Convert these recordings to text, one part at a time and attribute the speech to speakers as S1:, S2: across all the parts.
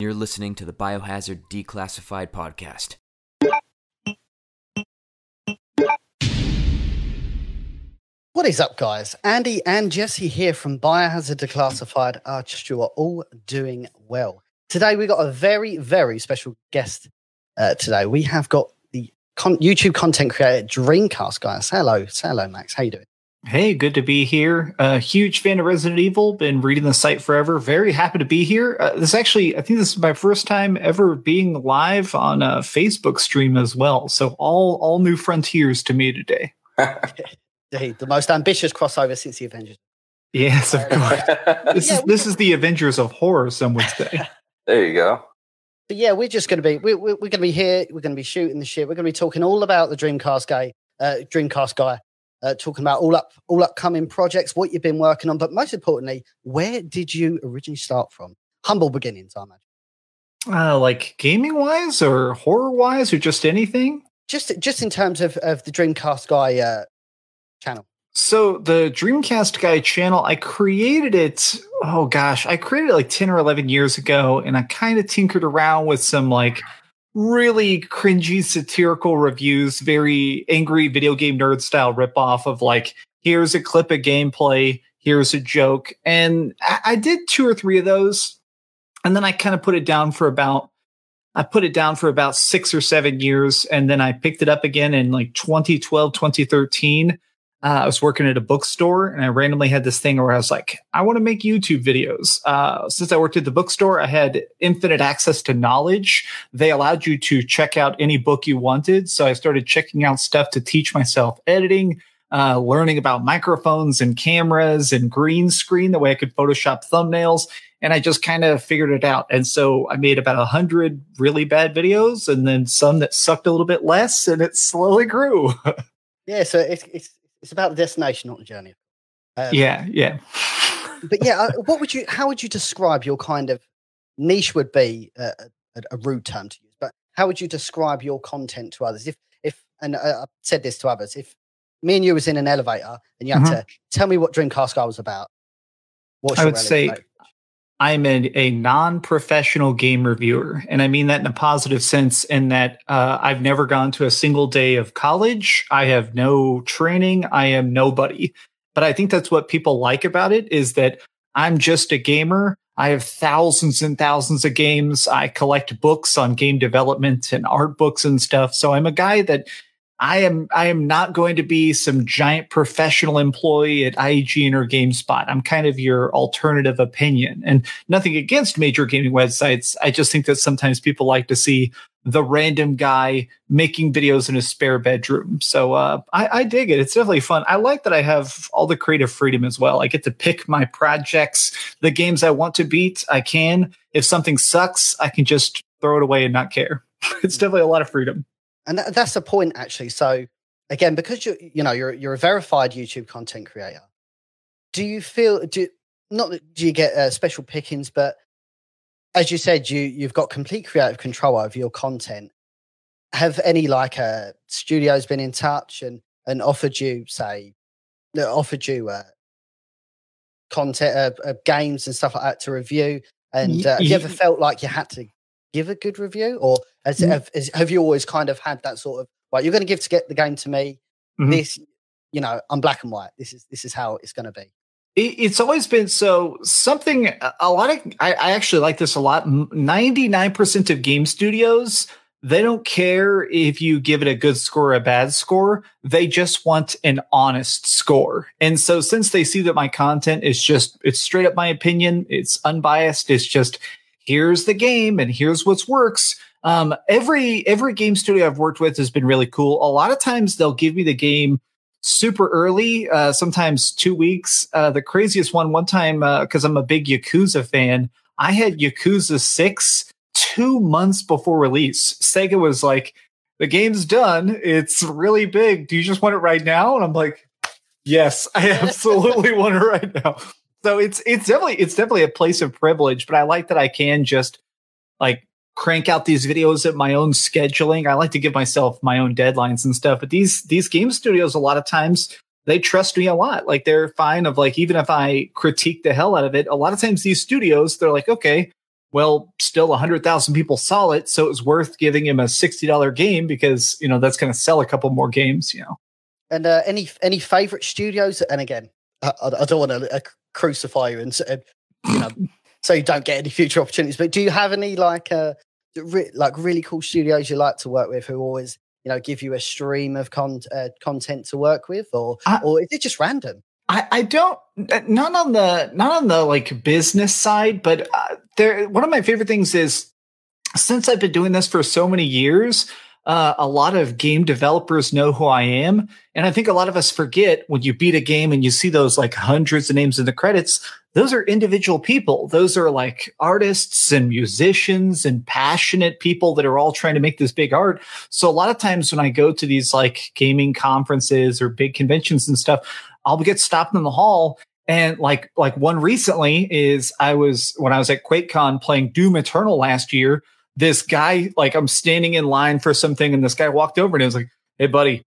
S1: You're listening to the Biohazard Declassified podcast.
S2: What is up, guys? Andy and Jesse here from Biohazard Declassified. I trust you are all doing well. Today, we got a very, very special guest. Uh, today, we have got the con- YouTube content creator Dreamcast guys. Hello, say hello, Max. How you doing?
S3: Hey, good to be here. A huge fan of Resident Evil. Been reading the site forever. Very happy to be here. Uh, this actually, I think this is my first time ever being live on a Facebook stream as well. So all all new frontiers to me today.
S2: the, the most ambitious crossover since the Avengers.
S3: Yes, of course. this yeah, is this is the Avengers of horror. Some would say.
S4: there you go.
S2: But yeah, we're just going to be we're, we're, going to be here. We're going to be shooting the shit. We're going to be talking all about the Dreamcast guy, uh, Dreamcast guy, uh, talking about all up all upcoming projects, what you've been working on, but most importantly, where did you originally start from? Humble beginnings, I imagine.
S3: Uh, like gaming wise, or horror wise, or just anything.
S2: Just just in terms of of the Dreamcast guy uh, channel.
S3: So the Dreamcast Guy channel, I created it. Oh gosh, I created it like 10 or 11 years ago and I kind of tinkered around with some like really cringy satirical reviews, very angry video game nerd style ripoff of like, here's a clip of gameplay, here's a joke. And I, I did two or three of those. And then I kind of put it down for about I put it down for about six or seven years and then I picked it up again in like 2012, 2013 uh, I was working at a bookstore and I randomly had this thing where I was like, I want to make YouTube videos. Uh, since I worked at the bookstore, I had infinite access to knowledge. They allowed you to check out any book you wanted. So I started checking out stuff to teach myself editing, uh, learning about microphones and cameras and green screen, the way I could Photoshop thumbnails. And I just kind of figured it out. And so I made about a hundred really bad videos and then some that sucked a little bit less and it slowly grew.
S2: yeah. So it's, it's, it's about the destination, not the journey.
S3: Um, yeah, yeah.
S2: but yeah, what would you? How would you describe your kind of niche? Would be a, a, a rude term to use, but how would you describe your content to others? If if and uh, I've said this to others, if me and you was in an elevator and you had mm-hmm. to tell me what Dreamcast Guy was about,
S3: I would say I'm a, a non-professional game reviewer, and I mean that in a positive sense. In that uh, I've never gone to a single day of college. I have no training. I am nobody. But I think that's what people like about it is that I'm just a gamer. I have thousands and thousands of games. I collect books on game development and art books and stuff. So I'm a guy that I am I am not going to be some giant professional employee at IGN or GameSpot. I'm kind of your alternative opinion. And nothing against major gaming websites. I just think that sometimes people like to see the random guy making videos in his spare bedroom. So uh, I, I, dig it. It's definitely fun. I like that I have all the creative freedom as well. I get to pick my projects, the games I want to beat. I can. If something sucks, I can just throw it away and not care. it's definitely a lot of freedom
S2: and that, that's the point actually. So again because you you know you're you're a verified youtube content creator do you feel do not do you get uh, special pickings but as you said you you've got complete creative control over your content. Have any like uh studios been in touch and and offered you say offered you uh content uh, uh, games and stuff like that to review? And uh, have you ever felt like you had to give a good review, or has, mm-hmm. have, has, have, you always kind of had that sort of right? You're going to give to get the game to me. Mm-hmm. This, you know, I'm black and white. This is this is how it's going to be.
S3: It's always been so something. A lot of I, I actually like this a lot. Ninety nine percent of game studios they don't care if you give it a good score or a bad score. They just want an honest score. And so since they see that my content is just, it's straight up my opinion, it's unbiased, it's just, here's the game and here's what's works. Um, every every game studio I've worked with has been really cool. A lot of times they'll give me the game super early, uh, sometimes two weeks. Uh, the craziest one, one time, because uh, I'm a big Yakuza fan, I had Yakuza 6 two months before release, Sega was like, the game's done. It's really big. Do you just want it right now? And I'm like, yes, I absolutely want it right now. So it's it's definitely it's definitely a place of privilege, but I like that I can just like crank out these videos at my own scheduling. I like to give myself my own deadlines and stuff. But these these game studios a lot of times they trust me a lot. Like they're fine of like even if I critique the hell out of it, a lot of times these studios they're like, okay, well, still a 100,000 people saw it, so it was worth giving him a $60 game because, you know, that's going to sell a couple more games, you know.
S2: And uh, any any favorite studios and again, I, I don't want to uh, crucify you and you know so you don't get any future opportunities, but do you have any like uh re- like really cool studios you like to work with who always you know give you a stream of con- uh, content to work with? Or I, or is it just random?
S3: I, I don't not on the not on the like business side but uh, there one of my favorite things is since i've been doing this for so many years uh, a lot of game developers know who I am. And I think a lot of us forget when you beat a game and you see those like hundreds of names in the credits, those are individual people. Those are like artists and musicians and passionate people that are all trying to make this big art. So a lot of times when I go to these like gaming conferences or big conventions and stuff, I'll get stopped in the hall and like like one recently is I was when I was at QuakeCon playing Doom Eternal last year this guy, like I'm standing in line for something and this guy walked over and he was like, Hey buddy,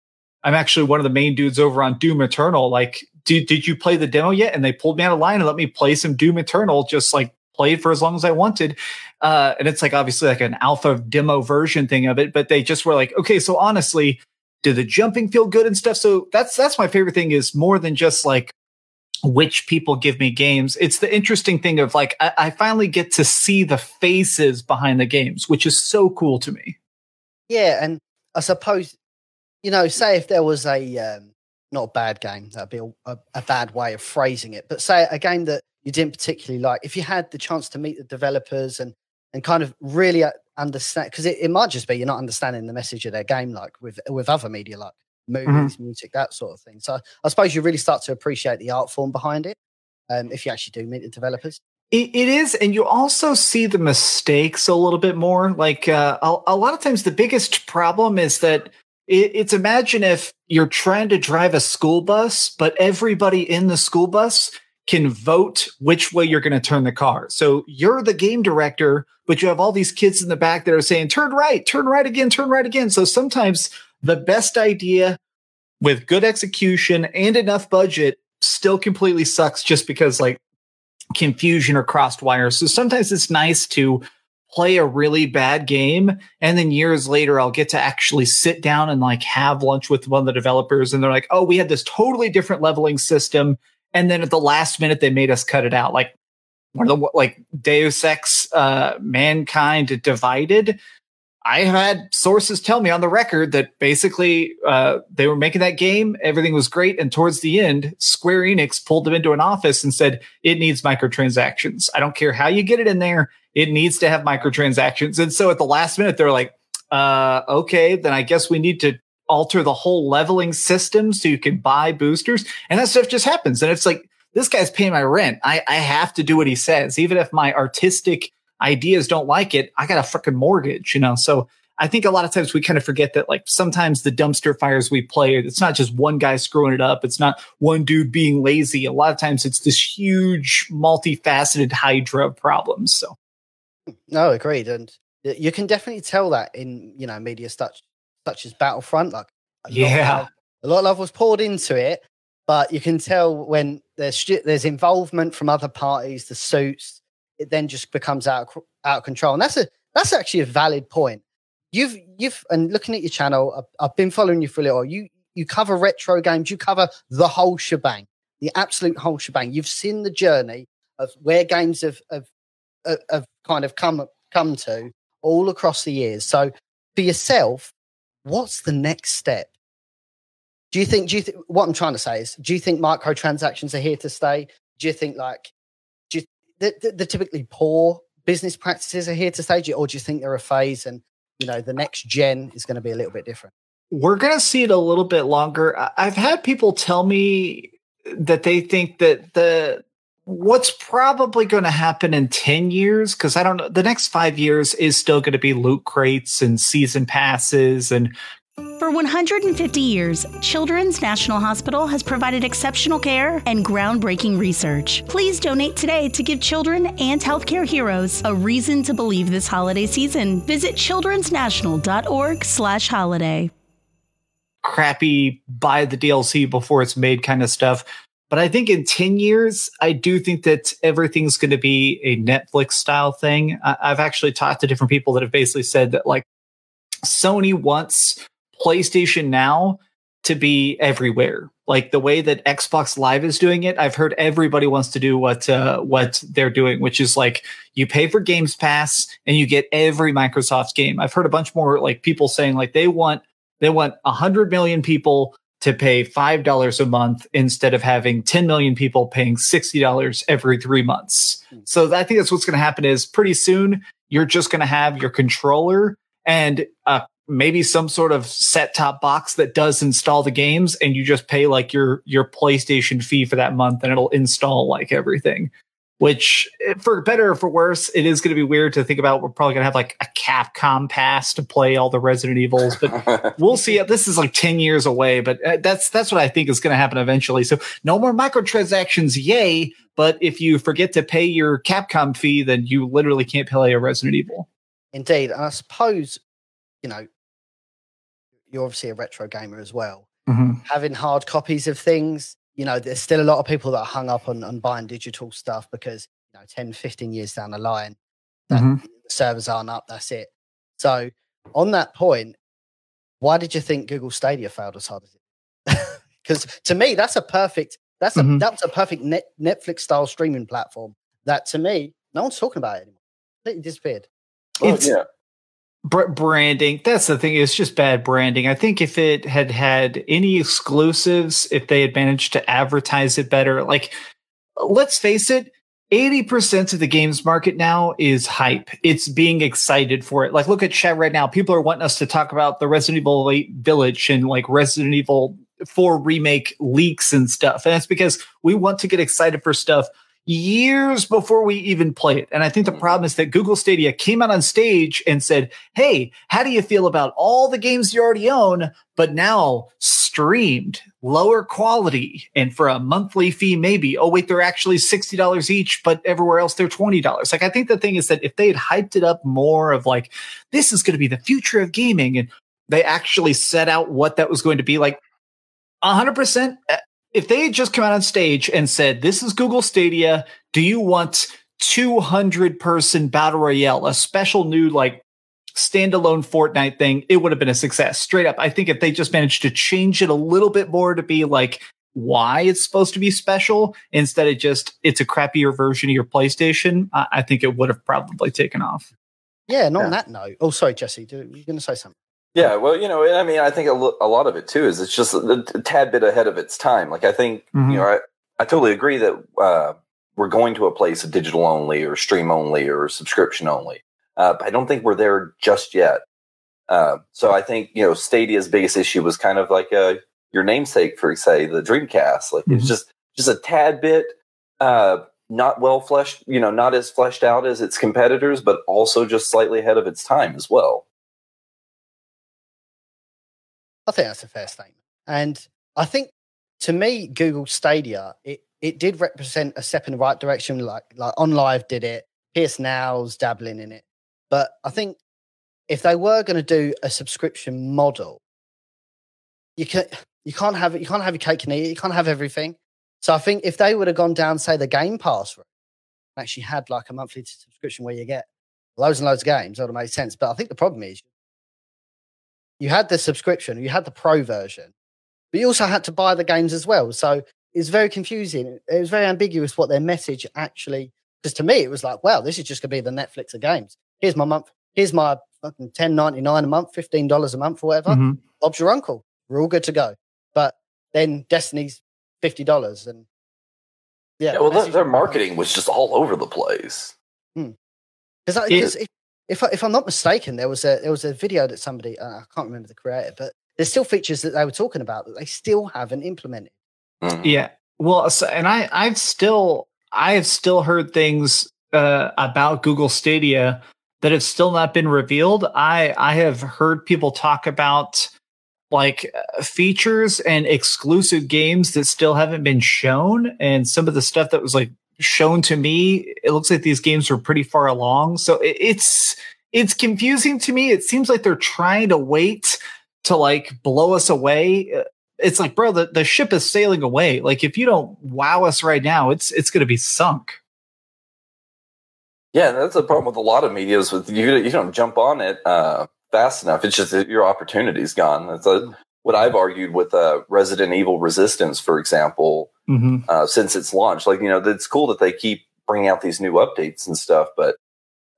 S3: I'm actually one of the main dudes over on Doom Eternal. Like, did, did you play the demo yet? And they pulled me out of line and let me play some Doom Eternal, just like played for as long as I wanted. Uh, and it's like obviously like an alpha demo version thing of it, but they just were like, okay, so honestly, did the jumping feel good and stuff? So that's that's my favorite thing is more than just like which people give me games. It's the interesting thing of like, I, I, finally get to see the faces behind the games, which is so cool to me.
S2: Yeah. And I suppose, you know, say if there was a, um, not a bad game, that'd be a, a, bad way of phrasing it, but say a game that you didn't particularly like, if you had the chance to meet the developers and, and kind of really uh, understand, because it, it might just be you're not understanding the message of their game, like with, with other media, like. Movies, mm-hmm. music, that sort of thing. So I suppose you really start to appreciate the art form behind it um, if you actually do meet the developers.
S3: it, it is, and you also see the mistakes a little bit more. Like uh, a, a, lot of times, the biggest problem is that it, it's imagine if you're trying to drive a school bus, but everybody in the school bus can vote which way you're going to turn the car. So you're the game director, but you have all these kids in the back that are saying, turn right, turn right again, turn right again. So sometimes the best idea with good execution and enough budget still completely sucks just because like confusion or crossed wires. So sometimes it's nice to play a really bad game and then years later I'll get to actually sit down and like have lunch with one of the developers and they're like, "Oh, we had this totally different leveling system." And then at the last minute they made us cut it out. Like one of the like Deus Ex uh Mankind Divided I had sources tell me on the record that basically uh, they were making that game, everything was great, and towards the end, Square Enix pulled them into an office and said it needs microtransactions. I don't care how you get it in there, it needs to have microtransactions. And so at the last minute, they're like, uh, "Okay, then I guess we need to alter the whole leveling system so you can buy boosters." And that stuff just happens, and it's like this guy's paying my rent. I, I have to do what he says, even if my artistic ideas don't like it, I got a freaking mortgage, you know? So I think a lot of times we kind of forget that like sometimes the dumpster fires we play, it's not just one guy screwing it up. It's not one dude being lazy. A lot of times it's this huge multifaceted hydra of problems. So
S2: no, agreed. And you can definitely tell that in, you know, media such, such as Battlefront, like
S3: a yeah,
S2: lot love, a lot of love was poured into it, but you can tell when there's, there's involvement from other parties, the suits, it then just becomes out of, out of control. And that's a that's actually a valid point. You've you've and looking at your channel, I've, I've been following you for a little. You you cover retro games. You cover the whole shebang, the absolute whole shebang. You've seen the journey of where games have have, have kind of come come to all across the years. So for yourself, what's the next step? Do you think? Do you think what I'm trying to say is? Do you think microtransactions are here to stay? Do you think like the, the, the typically poor business practices are here to stay, or do you think they're a phase and you know the next gen is going to be a little bit different?
S3: We're going to see it a little bit longer. I've had people tell me that they think that the what's probably going to happen in 10 years because i don't know the next five years is still going to be loot crates and season passes and
S4: for 150 years, Children's National Hospital has provided exceptional care and groundbreaking research. Please donate today to give children and healthcare heroes a reason to believe this holiday season. Visit childrensnational.org/holiday.
S3: Crappy buy the DLC before it's made kind of stuff. But I think in 10 years, I do think that everything's going to be a Netflix style thing. I've actually talked to different people that have basically said that like Sony wants PlayStation Now to be everywhere. Like the way that Xbox Live is doing it, I've heard everybody wants to do what uh, what they're doing, which is like you pay for Games Pass and you get every Microsoft game. I've heard a bunch more like people saying like they want they want a hundred million people to pay five dollars a month instead of having 10 million people paying sixty dollars every three months. Hmm. So I think that's what's going to happen is pretty soon you're just going to have your controller and a maybe some sort of set top box that does install the games and you just pay like your your PlayStation fee for that month and it'll install like everything. Which eh, for better or for worse, it is going to be weird to think about. We're probably going to have like a Capcom pass to play all the Resident Evils, but we'll see. This is like 10 years away, but eh, that's that's what I think is going to happen eventually. So no more microtransactions, yay! But if you forget to pay your Capcom fee, then you literally can't play a Resident Evil.
S2: Indeed, and I suppose you know you're obviously a retro gamer as well.
S3: Mm-hmm.
S2: Having hard copies of things, you know, there's still a lot of people that are hung up on, on buying digital stuff because, you know, 10, 15 yees down the line, that mm-hmm. the servers aren't up, that's it. So, on that point, why did you think Google Stadia failed as hard as it? Because to me, that's a perfect that's a mm-hmm. that's a perfect net, Netflix style streaming platform. That to me, no one's talking about it anymore. It disappeared.
S3: Well, it's, yeah branding that's the thing it's just bad branding i think if it had had any exclusives if they had managed to advertise it better like let's face it 80% of the games market now is hype. It's being excited for it. Like, look at chat right now. People are wanting us to talk about the Resident Evil 8 Village and like Resident Evil 4 remake leaks and stuff. And that's because we want to get excited for stuff years before we even play it. And I think the mm-hmm. problem is that Google Stadia came out on stage and said, Hey, how do you feel about all the games you already own, but now streamed, lower quality, and for a monthly fee, maybe? Oh, wait, they're actually $60 each, but everywhere else they're $20. Like, I think the thing is that if they had hyped it up more of like, this is going to be the future of gaming, and they actually set out what that was going to be like, 100% if they had just come out on stage and said, "This is Google Stadia. Do you want 200 person battle royale, a special new like standalone Fortnite thing?" It would have been a success. Straight up, I think if they just managed to change it a little bit more to be like why it's supposed to be special instead of just it's a crappier version of your PlayStation, I, I think it would have probably taken off.
S2: Yeah, and on yeah. that note, oh sorry, Jesse, do, you going to say something?
S5: Yeah, well, you know, I mean, I think a, lo- a lot of it too is it's just a, a, tad bit ahead of its time. Like, I think, mm-hmm. you know, I, I totally agree that uh, we're going to a place of digital only or stream only or subscription only. Uh, I don't think we're there just yet. Uh, so I think, you know, Stadia's biggest issue was kind of like uh, your namesake for, say, the Dreamcast. Like, mm-hmm. it's just, just a tad bit uh, not well fleshed, you know, not as fleshed out as its competitors, but also just slightly ahead of its time as well.
S2: I think that's a fair statement. And I think to me, Google Stadia, it, it did represent a step in the right direction. Like like OnLive did it, PS Now's dabbling in it. But I think if they were going to do a subscription model, you can you can't have. You can't have your cake and eat it. You can't have everything. So I think if they would have gone down, say, the Game Pass route, actually had like a monthly subscription where you get loads and loads of games, that would have made sense. But I think the problem is you had the subscription, you had the pro version, but you also had to buy the games as well. So it's very confusing. It was very ambiguous what their message actually. Because to me, it was like, wow, this is just going to be the Netflix of games. Here's my month. Here's my fucking ten ninety nine a month, fifteen dollars a month, or whatever. Mm-hmm. Bob's your uncle. We're all good to go. But then Destiny's fifty dollars, and
S5: yeah, yeah well, their, their marketing was just all over the place.
S2: Because hmm. If, if I, if I'm not mistaken, there was a there was a video that somebody uh, I can't remember the creator, but there's still features that they were talking about that they still haven't implemented.
S3: Mm-hmm. Yeah, well, so, and I I've still I have still heard things uh, about Google Stadia that have still not been revealed. I I have heard people talk about like uh, features and exclusive games that still haven't been shown and some of the stuff that was like shown to me it looks like these games are pretty far along. So it, it's it's confusing to me. It seems like they're trying to wait to like blow us away. Uh, it's like bro the, the ship is sailing away. Like if you don't wow us right now it's it's going to be sunk.
S5: Yeah that's the problem with a lot of medias with you you don't jump on it uh fast enough. It's just your opportunity's gone. That's a, what I've argued with uh, Resident Evil Resistance, for example, mm-hmm. uh, since its launch. Like, you know, it's cool that they keep bringing out these new updates and stuff, but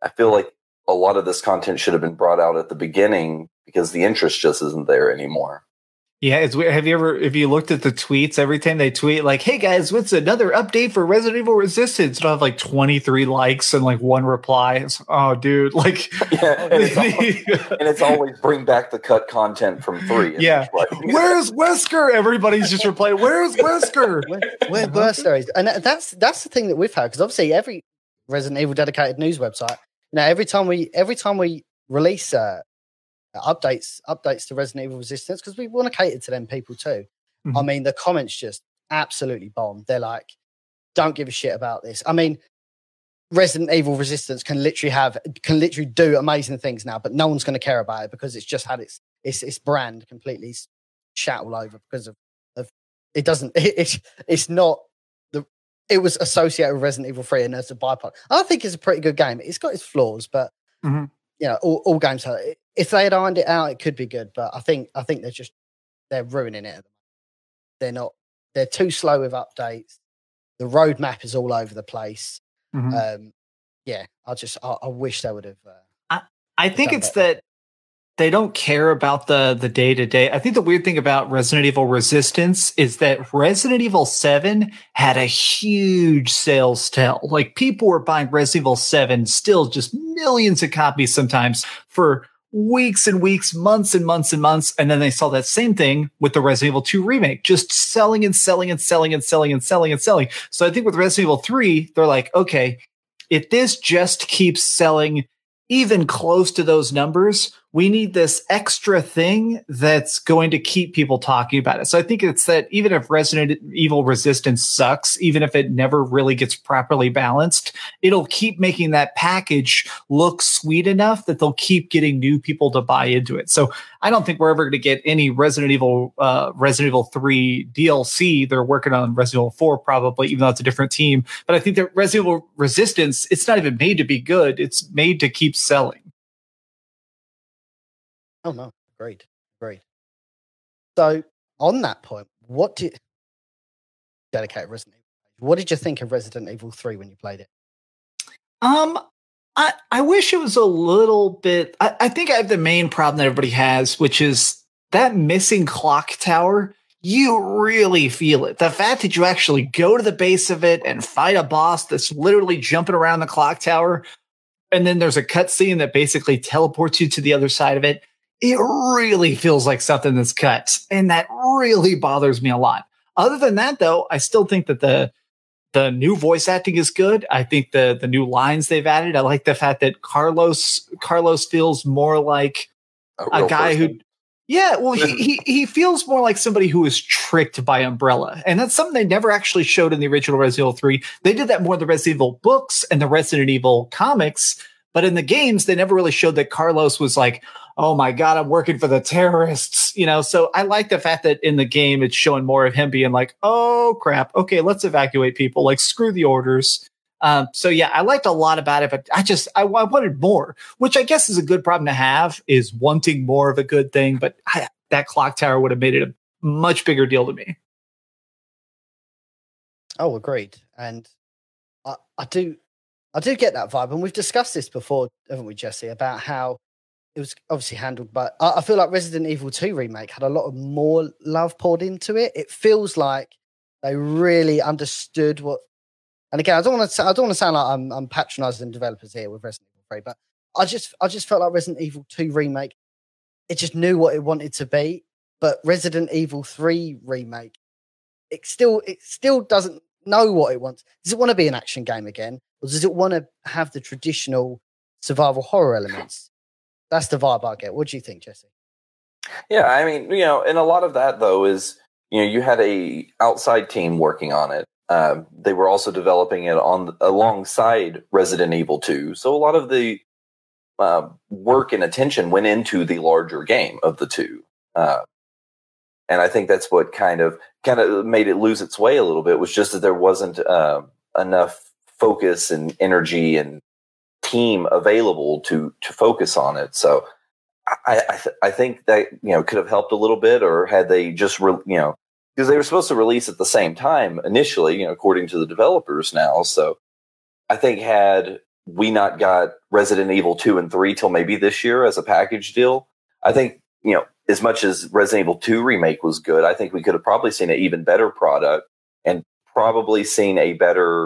S5: I feel like a lot of this content should have been brought out at the beginning because the interest just isn't there anymore.
S3: Yeah, it's weird. Have you ever, if you looked at the tweets, every time they tweet, like, hey guys, what's another update for Resident Evil Resistance? It'll have like 23 likes and like one reply. It's, oh, dude, like,
S5: yeah, and it's, always, and it's always bring back the cut content from three.
S3: Yeah. Like, Where's Wesker? Everybody's just replying, Where's Wesker?
S2: Where, where Wesker is. And that's, that's the thing that we've had because obviously every Resident Evil dedicated news website, now every time we, every time we release uh, updates updates to Resident Evil Resistance because we want to cater to them people too. Mm-hmm. I mean, the comments just absolutely bomb. They're like, "Don't give a shit about this." I mean, Resident Evil Resistance can literally have can literally do amazing things now, but no one's going to care about it because it's just had its its its brand completely shat all over because of of it doesn't it, it's it's not the it was associated with Resident Evil Three and as a byproduct. I think it's a pretty good game. It's got its flaws, but mm-hmm. you know, all, all games have it if they had ironed it out, it could be good. But I think I think they're just they're ruining it. They're not. They're too slow with updates. The roadmap is all over the place. Mm-hmm. Um, yeah, I just I, I, wish they would have. Uh,
S3: I I think it's better. that they don't care about the the day to day. I think the weird thing about Resident Evil Resistance is that Resident Evil 7 had a huge sales tell. Like people were buying Resident Evil 7 still just millions of copies sometimes for weeks and weeks, months and months and months. And then they saw that same thing with the Resident Evil 2 remake, just selling and selling and selling and selling and selling and selling. So I think with Resident Evil 3, they're like, okay, if this just keeps selling even close to those numbers, we need this extra thing that's going to keep people talking about it. So I think it's that even if Resident Evil Resistance sucks, even if it never really gets properly balanced, it'll keep making that package look sweet enough that they'll keep getting new people to buy into it. So I don't think we're ever going to get any Resident Evil, uh, Resident Evil 3 DLC. They're working on Resident Evil 4 probably, even though it's a different team. But I think that Resident Evil Resistance, it's not even made to be good. It's made to keep selling.
S2: Oh no, great, great. So on that point, what did dedicate Resident Evil? What did you think of Resident Evil Three when you played it?
S3: Um, I I wish it was a little bit. I, I think I have the main problem that everybody has, which is that missing clock tower. You really feel it. The fact that you actually go to the base of it and fight a boss that's literally jumping around the clock tower, and then there's a cutscene that basically teleports you to the other side of it it really feels like something that's cut. And that really bothers me a lot. Other than that, though, I still think that the the new voice acting is good. I think the the new lines they've added. I like the fact that Carlos Carlos feels more like a, a guy person. who yeah, well, he, he he feels more like somebody who was tricked by Umbrella, and that's something they never actually showed in the original Resident Evil Three. They did that more in the Resident Evil books and the Resident Evil comics, but in the games, they never really showed that Carlos was like, oh my God, I'm working for the terrorists, you know? So I like the fact that in the game, it's showing more of him being like, oh crap. Okay. Let's evacuate people. Like screw the orders. Um, so yeah, I liked a lot about it, but I just, I, I, wanted more, which I guess is a good problem to have is wanting more of a good thing. But I, that clock tower would have made it a much bigger deal to me.
S2: Oh, agreed. And I, I do, I do get that vibe. And we've discussed this before, haven't we, Jesse, about how it was obviously handled but I, I, feel like resident evil 2 remake had a lot of more love poured into it it feels like they really understood what and again i don't want to i don't want to sound like i'm, I'm patronizing developers here with resident evil 3 but i just i just felt like resident evil 2 remake it just knew what it wanted to be but resident evil 3 remake it still it still doesn't know what it wants? Does it want to be an action game again, or does it want to have the traditional survival horror elements? That's the vibe I get. What do you think, Jesse?
S5: Yeah, I mean, you know, and a lot of that though is you know you had a outside team working on it. Um, they were also developing it on alongside Resident Evil 2. So a lot of the uh, work and attention went into the larger game of the two. Uh, and I think that's what kind of kind of made it lose its way a little bit was just that there wasn't uh, enough focus and energy and team available to to focus on it. So I I, th- I think that you know could have helped a little bit, or had they just re- you know because they were supposed to release at the same time initially, you know, according to the developers now. So I think had we not got Resident Evil 2 and 3 till maybe this year as a package deal, I think, you know, as much as Resident Evil 2 remake was good, I think we could have probably seen an even better product and probably seen a better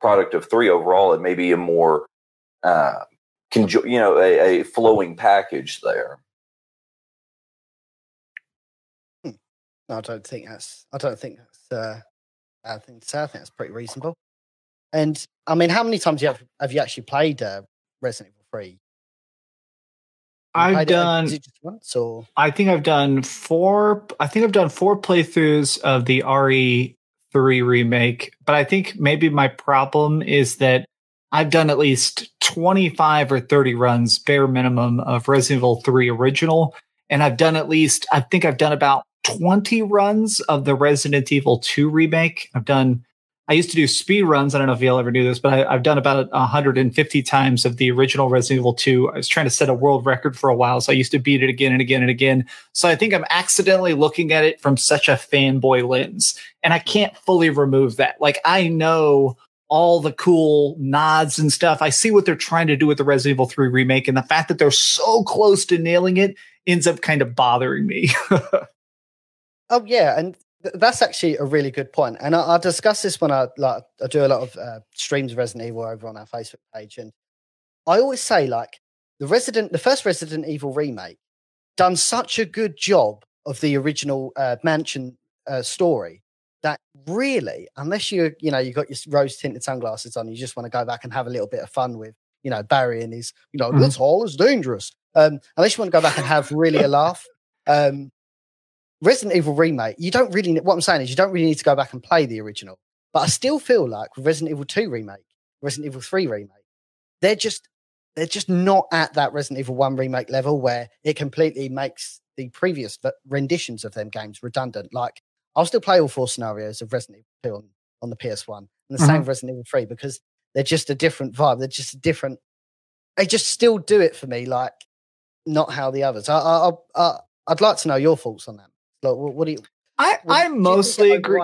S5: Product of three overall, it may be a more, uh, conjo- you know, a, a, flowing package there.
S2: Hmm. I don't think that's. I don't think that's. Uh, I think I think that's pretty reasonable. And I mean, how many times have, have you actually played uh, Resident Evil Three?
S3: I've done
S2: it, just once, or
S3: I think I've done four. I think I've done four playthroughs of the RE 3 remake, but I think maybe my problem is that I've done at least 25 or 30 runs, bare minimum, of Resident Evil 3 original. And I've done at least, I think I've done about 20 runs of the Resident Evil 2 remake. I've done I used to do speed runs. I don't know if y'all ever do this, but I, have done about 150 times of the original Resident Evil 2. I was trying to set a world record for a while, so I used to beat it again and again and again. So I think I'm accidentally looking at it from such a fanboy lens, and I can't fully remove that. Like I know all the cool nods and stuff. I see what they're trying to do with the Resident Evil 3 remake, and the fact that they're so close to nailing it ends up kind of bothering me.
S2: oh yeah, and that's actually a really good point, and I, I discuss this when I like I do a lot of uh, streams of Resident Evil over on our Facebook page, and I always say like the Resident, the first Resident Evil remake, done such a good job of the original uh, mansion uh, story that really, unless you you know you got your rose tinted sunglasses on, you just want to go back and have a little bit of fun with you know Barry and his you know mm-hmm. this hall is dangerous. Um, unless you want to go back and have really a laugh. Um, Resident Evil remake, you don't really. What I'm saying is, you don't really need to go back and play the original. But I still feel like with Resident Evil 2 remake, Resident Evil 3 remake, they're just they're just not at that Resident Evil 1 remake level where it completely makes the previous renditions of them games redundant. Like I'll still play all four scenarios of Resident Evil 2 on, on the PS1 and the mm-hmm. same Resident Evil 3 because they're just a different vibe. They're just a different. They just still do it for me, like not how the others. I, I, I, I'd like to know your thoughts on that. Like, what do you?
S3: I I mostly agree.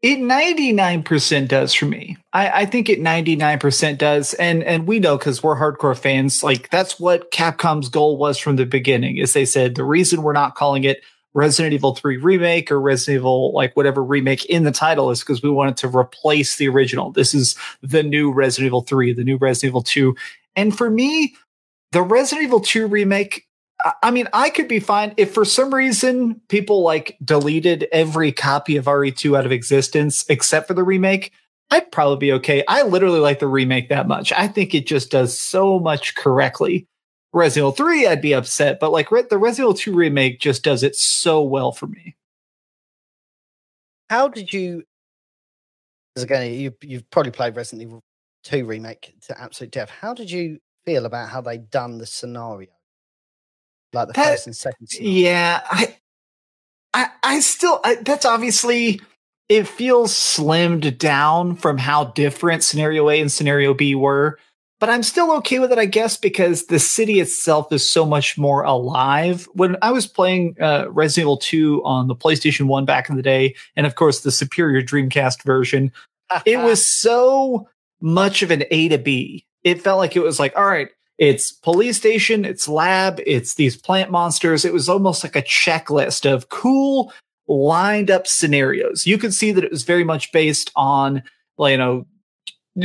S3: It ninety nine percent does for me. I, I think it ninety nine percent does, and and we know because we're hardcore fans. Like that's what Capcom's goal was from the beginning. Is they said the reason we're not calling it Resident Evil 3 remake or Resident Evil like whatever remake in the title is because we wanted to replace the original. This is the new Resident Evil 3, the new Resident Evil 2. And for me, the Resident Evil 2 remake I mean, I could be fine if for some reason people like deleted every copy of RE2 out of existence except for the remake. I'd probably be okay. I literally like the remake that much. I think it just does so much correctly. Resident Evil 3, I'd be upset, but like the Resident Evil 2 remake just does it so well for me.
S2: How did you? Again, you you've probably played Resident Evil 2 remake to absolute death. How did you feel about how they done the scenario? Like the that, first and second.
S3: Yeah, I, I, I still I, that's obviously it feels slimmed down from how different scenario A and scenario B were. but I'm still okay with it, I guess, because the city itself is so much more alive. When I was playing uh, Resident Evil 2 on the PlayStation 1 back in the day, and of course the superior Dreamcast version, it was so much of an A to B. It felt like it was like, all right, it's police station, it's lab, it's these plant monsters. It was almost like a checklist of cool lined up scenarios. You could see that it was very much based on, you know,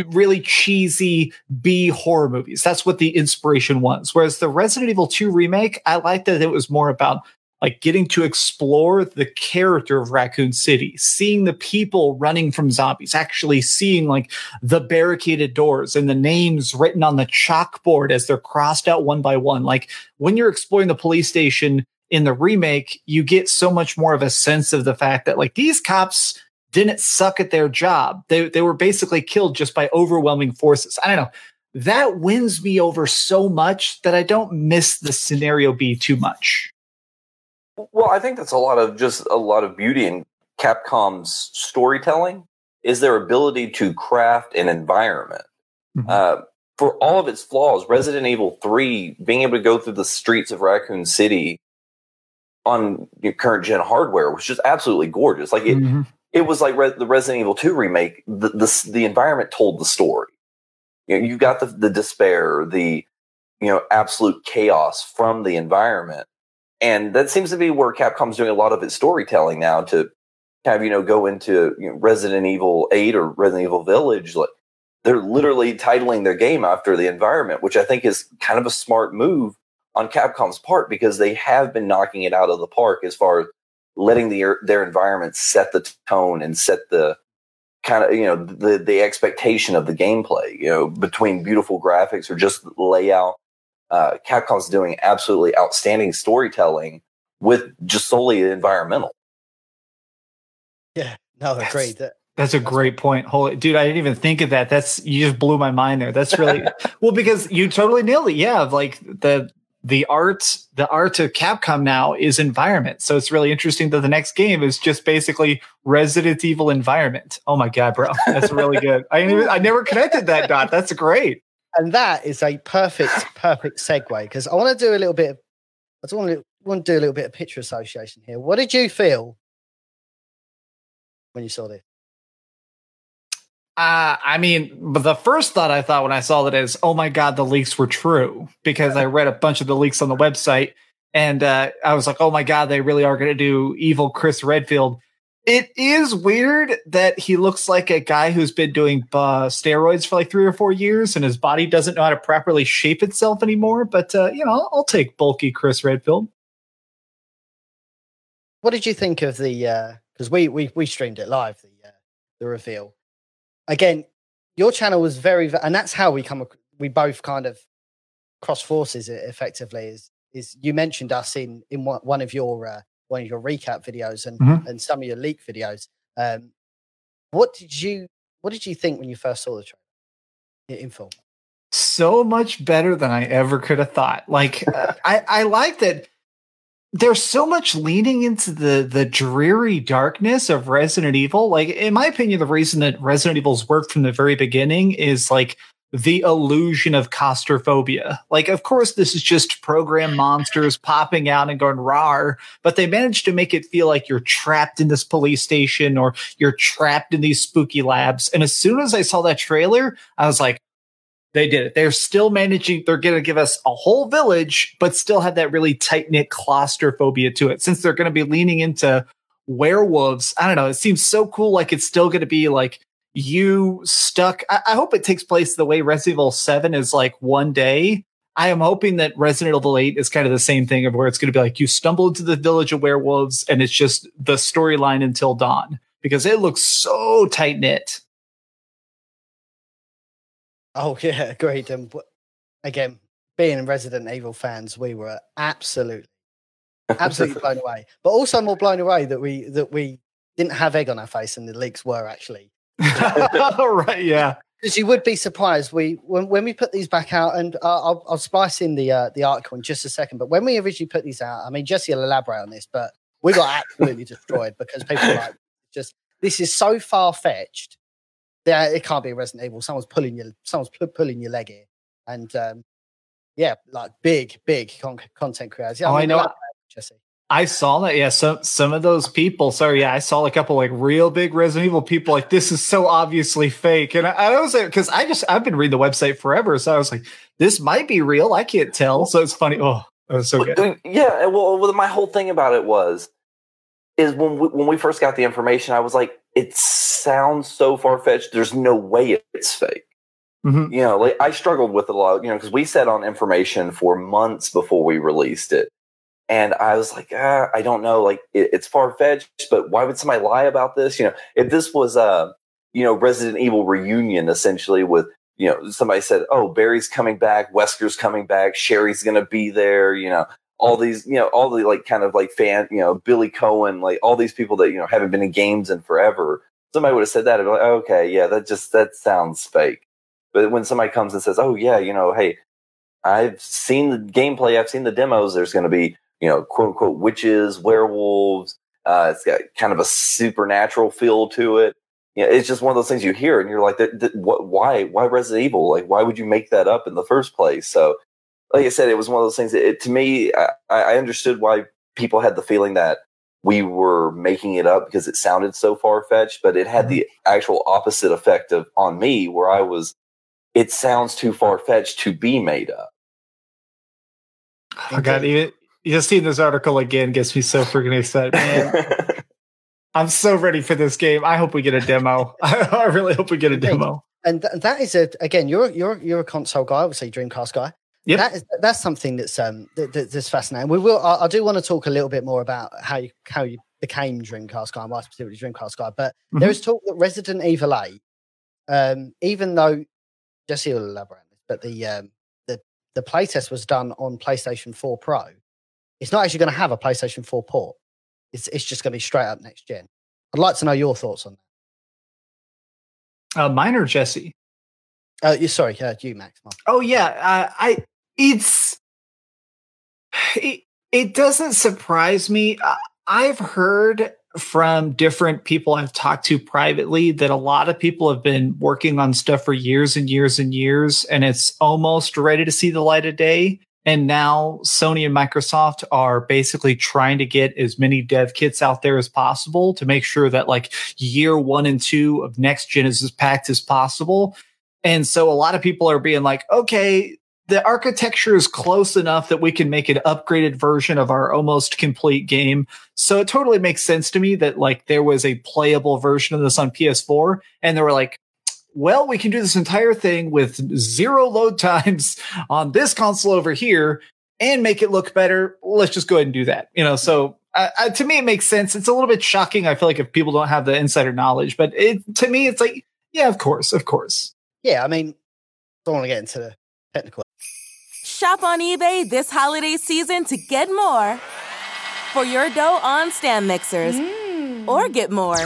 S3: really cheesy B horror movies. That's what the inspiration was. Whereas the Resident Evil 2 remake, I liked that it was more about like getting to explore the character of Raccoon City, seeing the people running from zombies, actually seeing like the barricaded doors and the names written on the chalkboard as they're crossed out one by one. Like when you're exploring the police station in the remake, you get so much more of a sense of the fact that like these cops didn't suck at their job. They they were basically killed just by overwhelming forces. I don't know. That wins me over so much that I don't miss the scenario B too much.
S5: Well, I think that's a lot of just a lot of beauty in Capcom's storytelling is their ability to craft an environment. Mm-hmm. Uh, for all of its flaws, Resident Evil 3, being able to go through the streets of Raccoon City on your current gen hardware was just absolutely gorgeous. Like it, mm-hmm it was like Re- the Resident Evil 2 remake. The, the, the environment told the story. You know, you got the, the despair, the, you know, absolute chaos from the environment. And that seems to be where Capcom's doing a lot of its storytelling now to have, you know, go into you know, Resident Evil 8 or Resident Evil Village. Like they're literally titling their game after the environment, which I think is kind of a smart move on Capcom's part because they have been knocking it out of the park as far as letting the, er, their environment set the tone and set the kind of you know the the expectation of the gameplay you know between beautiful graphics or just layout uh, capcom's doing absolutely outstanding storytelling with just solely environmental
S2: yeah no agreed
S3: that's, that's a great point holy dude i didn't even think of that that's you just blew my mind there that's really well because you totally nailed it yeah like the the art the art of Capcom now is environment. So it's really interesting that the next game is just basically Resident Evil environment. Oh my god, bro, that's really good. I even, I never connected that dot. That's great.
S2: And that is a perfect perfect segue because I want to do a little bit. Of, I just want to want to do a little bit of picture association here. What did you feel when you saw this?
S3: Uh, I mean, the first thought I thought when I saw that is, oh my God, the leaks were true because I read a bunch of the leaks on the website and uh, I was like, oh my God, they really are going to do evil Chris Redfield. It is weird that he looks like a guy who's been doing uh, steroids for like three or four years and his body doesn't know how to properly shape itself anymore. But, uh, you know, I'll take bulky Chris Redfield.
S2: What did you think of the, because uh, we, we, we streamed it live, the, uh, the reveal again, your channel was very, and that's how we come. We both kind of cross forces effectively. Is is you mentioned us in in one of your uh, one of your recap videos and mm-hmm. and some of your leak videos. Um, what did you what did you think when you first saw the trailer in full?
S3: So much better than I ever could have thought. Like uh, I I like that there's so much leaning into the the dreary darkness of Resident Evil. Like, in my opinion, the reason that Resident Evil's worked from the very beginning is like the illusion of claustrophobia. Like, of course, this is just program monsters popping out and going rar, but they managed to make it feel like you're trapped in this police station or you're trapped in these spooky labs. And as soon as I saw that trailer, I was like, they did it. They're still managing. They're going to give us a whole village, but still have that really tight knit claustrophobia to it. Since they're going to be leaning into werewolves, I don't know. It seems so cool. Like it's still going to be like you stuck. I, I, hope it takes place the way Resident Evil 7 is like one day. I am hoping that Resident Evil 8 is kind of the same thing of where it's going to be like you stumble into the village of werewolves and it's just the storyline until dawn because it looks so tight knit.
S2: Oh yeah, great. And again, being Resident Evil fans, we were absolutely, absolutely blown away. But also more blown away that we that we didn't have egg on our face, and the leaks were actually.
S3: right. Yeah.
S2: Because you would be surprised. We when, when we put these back out, and uh, I'll, I'll splice in the uh, the article in just a second. But when we originally put these out, I mean, Jesse will elaborate on this, but we got absolutely destroyed because people were like, just this is so far fetched yeah, it can't be Resident Evil. Someone's pulling your someone's pulling your leg here. and um, yeah, like big, big con- content creators. Yeah,
S3: I, know,
S2: Jesse.
S3: I saw that. Yeah, some some of those people. Sorry, yeah, I saw a couple like real big Resident Evil people. Like this is so obviously fake, and I, I was like, because I just I've been reading the website forever, so I was like, this might be real. I can't tell. So it's funny. Oh, that was so good.
S5: Yeah. Well, well, my whole thing about it was is when we, when we first got the information, I was like, it sounds so far fetched. There's no way it's fake. Mm-hmm. You know, like I struggled with it a lot, you know, because we sat on information for months before we released it. And I was like, ah, I don't know, like it, it's far fetched, but why would somebody lie about this? You know, if this was a, you know, Resident Evil reunion essentially with, you know, somebody said, oh, Barry's coming back, Wesker's coming back, Sherry's going to be there, you know, all these, you know, all the like kind of like fan, you know, Billy Coen, like all these people that, you know, haven't been in games in forever. Somebody would have said that. I'd be like, okay, yeah, that just, that sounds fake. But when somebody comes and says, oh, yeah, you know, hey, I've seen the gameplay, I've seen the demos, there's going to be, you know, quote unquote witches, werewolves. Uh, it's got kind of a supernatural feel to it. You know, it's just one of those things you hear and you're like, what, why, why Resident Evil? Like, why would you make that up in the first place? So, like I said, it was one of those things that it, to me, I, I understood why people had the feeling that we were making it up because it sounded so far fetched, but it had mm-hmm. the actual opposite effect of on me where I was, it sounds too far fetched to be made up.
S3: I got it just seeing this article again gets me so freaking excited, man. I'm so ready for this game. I hope we get a demo. I really hope we get a demo.
S2: And th- that is a again, you're you're you're a console guy, obviously Dreamcast guy. Yeah, that is that's something that's um that, that's fascinating. We will. I, I, do want to talk a little bit more about how you how you became Dreamcast guy, and why specifically Dreamcast guy. But mm-hmm. there is talk that Resident Evil 8, um, even though Jesse will elaborate, but the um the the playtest was done on PlayStation 4 Pro it's not actually going to have a PlayStation 4 port. It's it's just going to be straight up next gen. I'd like to know your thoughts on
S3: that. Uh, mine or Jesse?
S2: Uh, you sorry, uh, you Max.
S3: Oh yeah, uh, I it's it, it doesn't surprise me. I've heard from different people I've talked to privately that a lot of people have been working on stuff for years and years and years, and it's almost ready to see the light of day. And now Sony and Microsoft are basically trying to get as many dev kits out there as possible to make sure that like year one and two of next gen is as packed as possible. And so a lot of people are being like, okay, the architecture is close enough that we can make an upgraded version of our almost complete game. So it totally makes sense to me that like there was a playable version of this on PS4 and they were like, well, we can do this entire thing with zero load times on this console over here and make it look better. Let's just go ahead and do that. You know, so uh, uh, to me, it makes sense. It's a little bit shocking. I feel like if people don't have the insider knowledge, but it to me, it's like, yeah, of course, of course.
S2: Yeah, I mean, don't want to get into the technical.
S6: Shop on eBay this holiday season to get more for your dough on stand mixers, mm. or get more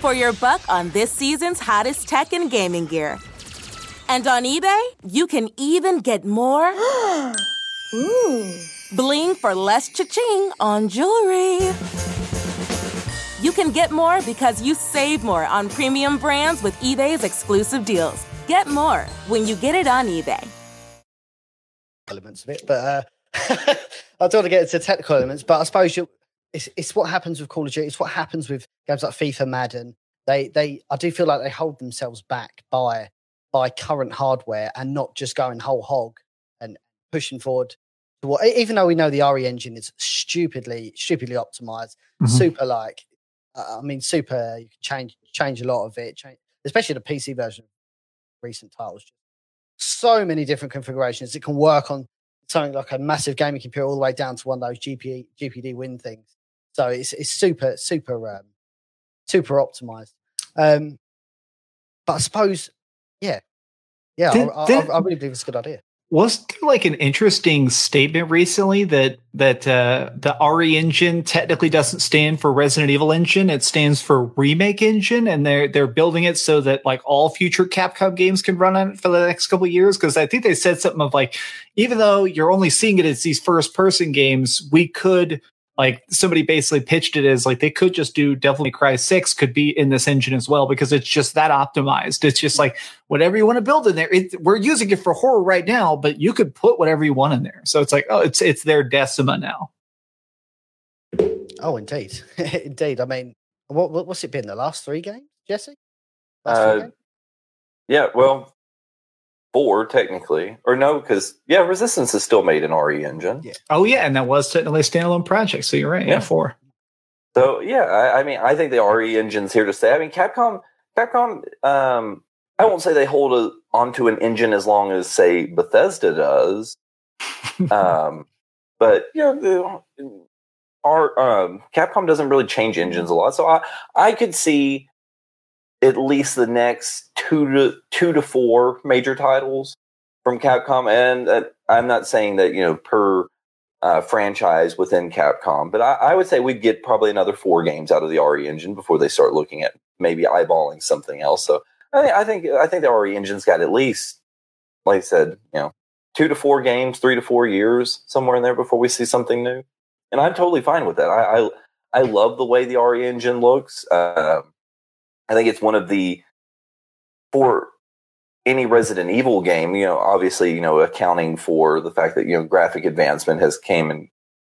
S6: for your buck on this season's hottest tech and gaming gear. And on eBay, you can even get more. Ooh. Bling for less cha-ching on jewelry. You can get more because you save more on premium brands with eBay's exclusive deals. Get more when you get it on eBay.
S2: Elements of it, but uh, I don't want to get into technical elements, but I suppose you it's it's what happens with Call of Duty. It's what happens with games like FIFA, Madden. They they I do feel like they hold themselves back by by current hardware and not just going whole hog and pushing forward to what even though we know the RE engine is stupidly stupidly optimized, mm-hmm. super like uh, I mean super you can change change a lot of it, change, especially the PC version recent titles. So many different configurations. It can work on something like a massive gaming computer all the way down to one of those GP, GPD win things. So it's it's super super um, super optimized. Um, but I suppose, yeah, yeah, I, I, I, really believe it's a good idea.
S3: Was there like an interesting statement recently that that uh, the RE engine technically doesn't stand for Resident Evil engine; it stands for Remake engine, and they're they're building it so that like all future Capcom games can run on it for the next couple years. Because I think they said something of like, even though you're only seeing it as these first person games, we could like somebody basically pitched it as like they could just do Devil May Cry 6 could be in this engine as well because it's just that optimized. It's just like whatever you want to build in there. It, we're using it for horror right now, but you could put whatever you want in there. So it's like, oh, it's it's their Decima now.
S2: Oh, indeed, indeed. I mean, what, what what's it been? The last three games, Jesse?
S5: Uh, games? Yeah, well, four technically, or no, because yeah, Resistance is still made in RE Engine.
S2: Yeah.
S3: Oh yeah, and that was technically a standalone project. So you're right. Yeah, yeah four.
S5: So yeah, I, I, mean, I think the RE engine's here to stay. I mean, Capcom, Capcom. Um, I won't say they hold a, onto an engine as long as say Bethesda does. um, but you know, our um, Capcom doesn't really change engines a lot, so I I could see at least the next two to two to four major titles from Capcom, and uh, I'm not saying that you know per uh, franchise within Capcom, but I, I, would say we'd get probably another four games out of the RE engine before they start looking at maybe eyeballing something else. So I, I think I think the RE engine's got at least, like I said, you know, two to four games, three to four years somewhere in there before we see something new, and I'm totally fine with that. I I, I love the way the RE engine looks. Uh, I think it's one of the for any Resident Evil game, you know, obviously, you know, accounting for the fact that you know graphic advancement has came and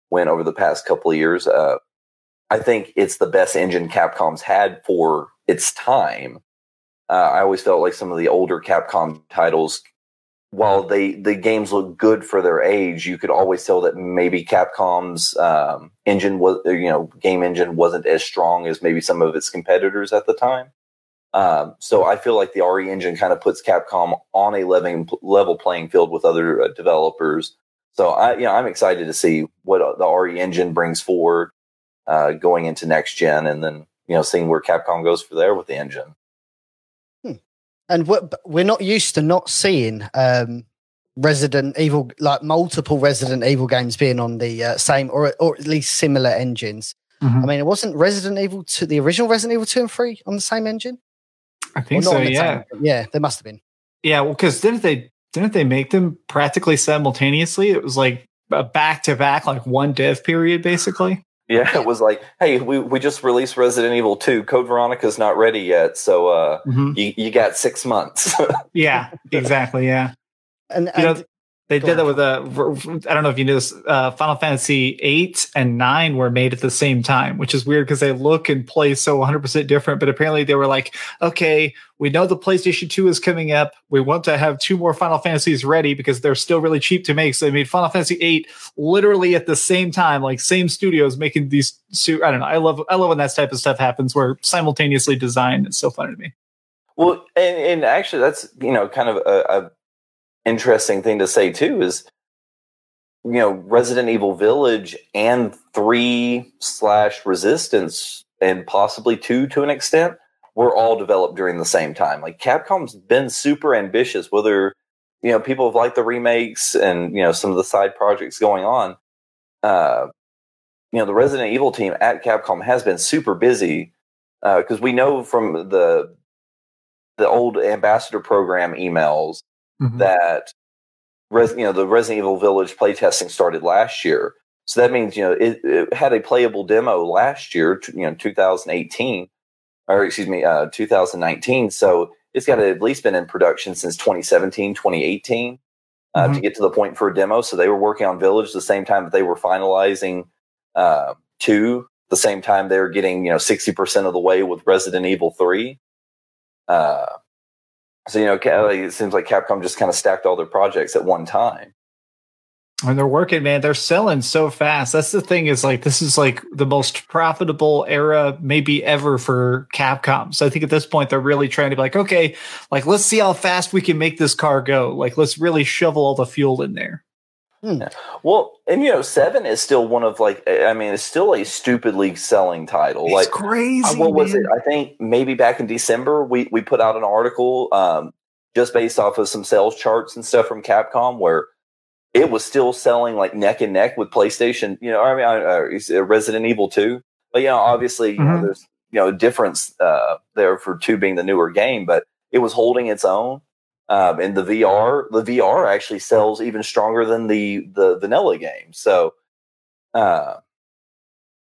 S5: went over the past couple of years. Uh, I think it's the best engine Capcom's had for its time. Uh, I always felt like some of the older Capcom titles, while they the games look good for their age, you could always tell that maybe Capcom's um, engine was, you know, game engine wasn't as strong as maybe some of its competitors at the time. Um, so I feel like the RE engine kind of puts Capcom on a level level playing field with other uh, developers. So I, you know, I'm excited to see what the RE engine brings forward uh, going into next gen, and then you know, seeing where Capcom goes for there with the engine.
S2: And we're, we're not used to not seeing um, Resident Evil, like multiple Resident Evil games being on the uh, same or or at least similar engines. Mm-hmm. I mean, it wasn't Resident Evil to the original Resident Evil two and three on the same engine.
S3: I think well, so. Yeah,
S2: yeah, they must have been.
S3: Yeah, well, because didn't they didn't they make them practically simultaneously? It was like a back to back, like one dev period, basically.
S5: Yeah, it was like, hey, we, we just released Resident Evil 2. Code Veronica's not ready yet, so uh, mm-hmm. you, you got six months.
S3: yeah, exactly. Yeah.
S2: And, and you know,
S3: they did that with a. Uh, don't know if you knew this. Uh, Final Fantasy eight and nine were made at the same time, which is weird because they look and play so 100 percent different. But apparently, they were like, "Okay, we know the PlayStation two is coming up. We want to have two more Final Fantasies ready because they're still really cheap to make." So they made Final Fantasy eight literally at the same time, like same studios making these. I don't know. I love. I love when that type of stuff happens where simultaneously designed. It's so funny to me.
S5: Well, and, and actually, that's you know kind of a, a interesting thing to say too is you know Resident Evil Village and three slash Resistance and possibly two to an extent were all developed during the same time. Like Capcom's been super ambitious, whether you know people have liked the remakes and you know some of the side projects going on. Uh, you know the Resident Evil team at Capcom has been super busy because uh, we know from the the old ambassador program emails mm-hmm. that Res, you know the Resident Evil Village playtesting started last year. So that means you know it, it, had a playable demo last year, you know, 2018, or excuse me, uh, 2019. So it's got to at least been in production since 2017, 2018 uh, mm-hmm. to get to the point for a demo. So they were working on Village the same time that they were finalizing uh, two. The same time they were getting you know 60 percent of the way with Resident Evil 3. Uh, so you know, it seems like Capcom just kind of stacked all their projects at one time.
S3: And they're working, man. They're selling so fast. That's the thing. Is like this is like the most profitable era maybe ever for Capcom. So I think at this point they're really trying to be like, okay, like let's see how fast we can make this car go. Like let's really shovel all the fuel in there.
S5: Hmm. Well, and you know, Seven is still one of like I mean, it's still a stupidly selling title.
S3: It's
S5: like
S3: crazy.
S5: What was it? I think maybe back in December we we put out an article um, just based off of some sales charts and stuff from Capcom where it was still selling like neck and neck with PlayStation. You know, I mean, uh, Resident Evil Two, but you know, obviously, you mm-hmm. know, there's you know a difference uh, there for two being the newer game, but it was holding its own. Um, and the VR, the VR actually sells even stronger than the the vanilla game. So, uh,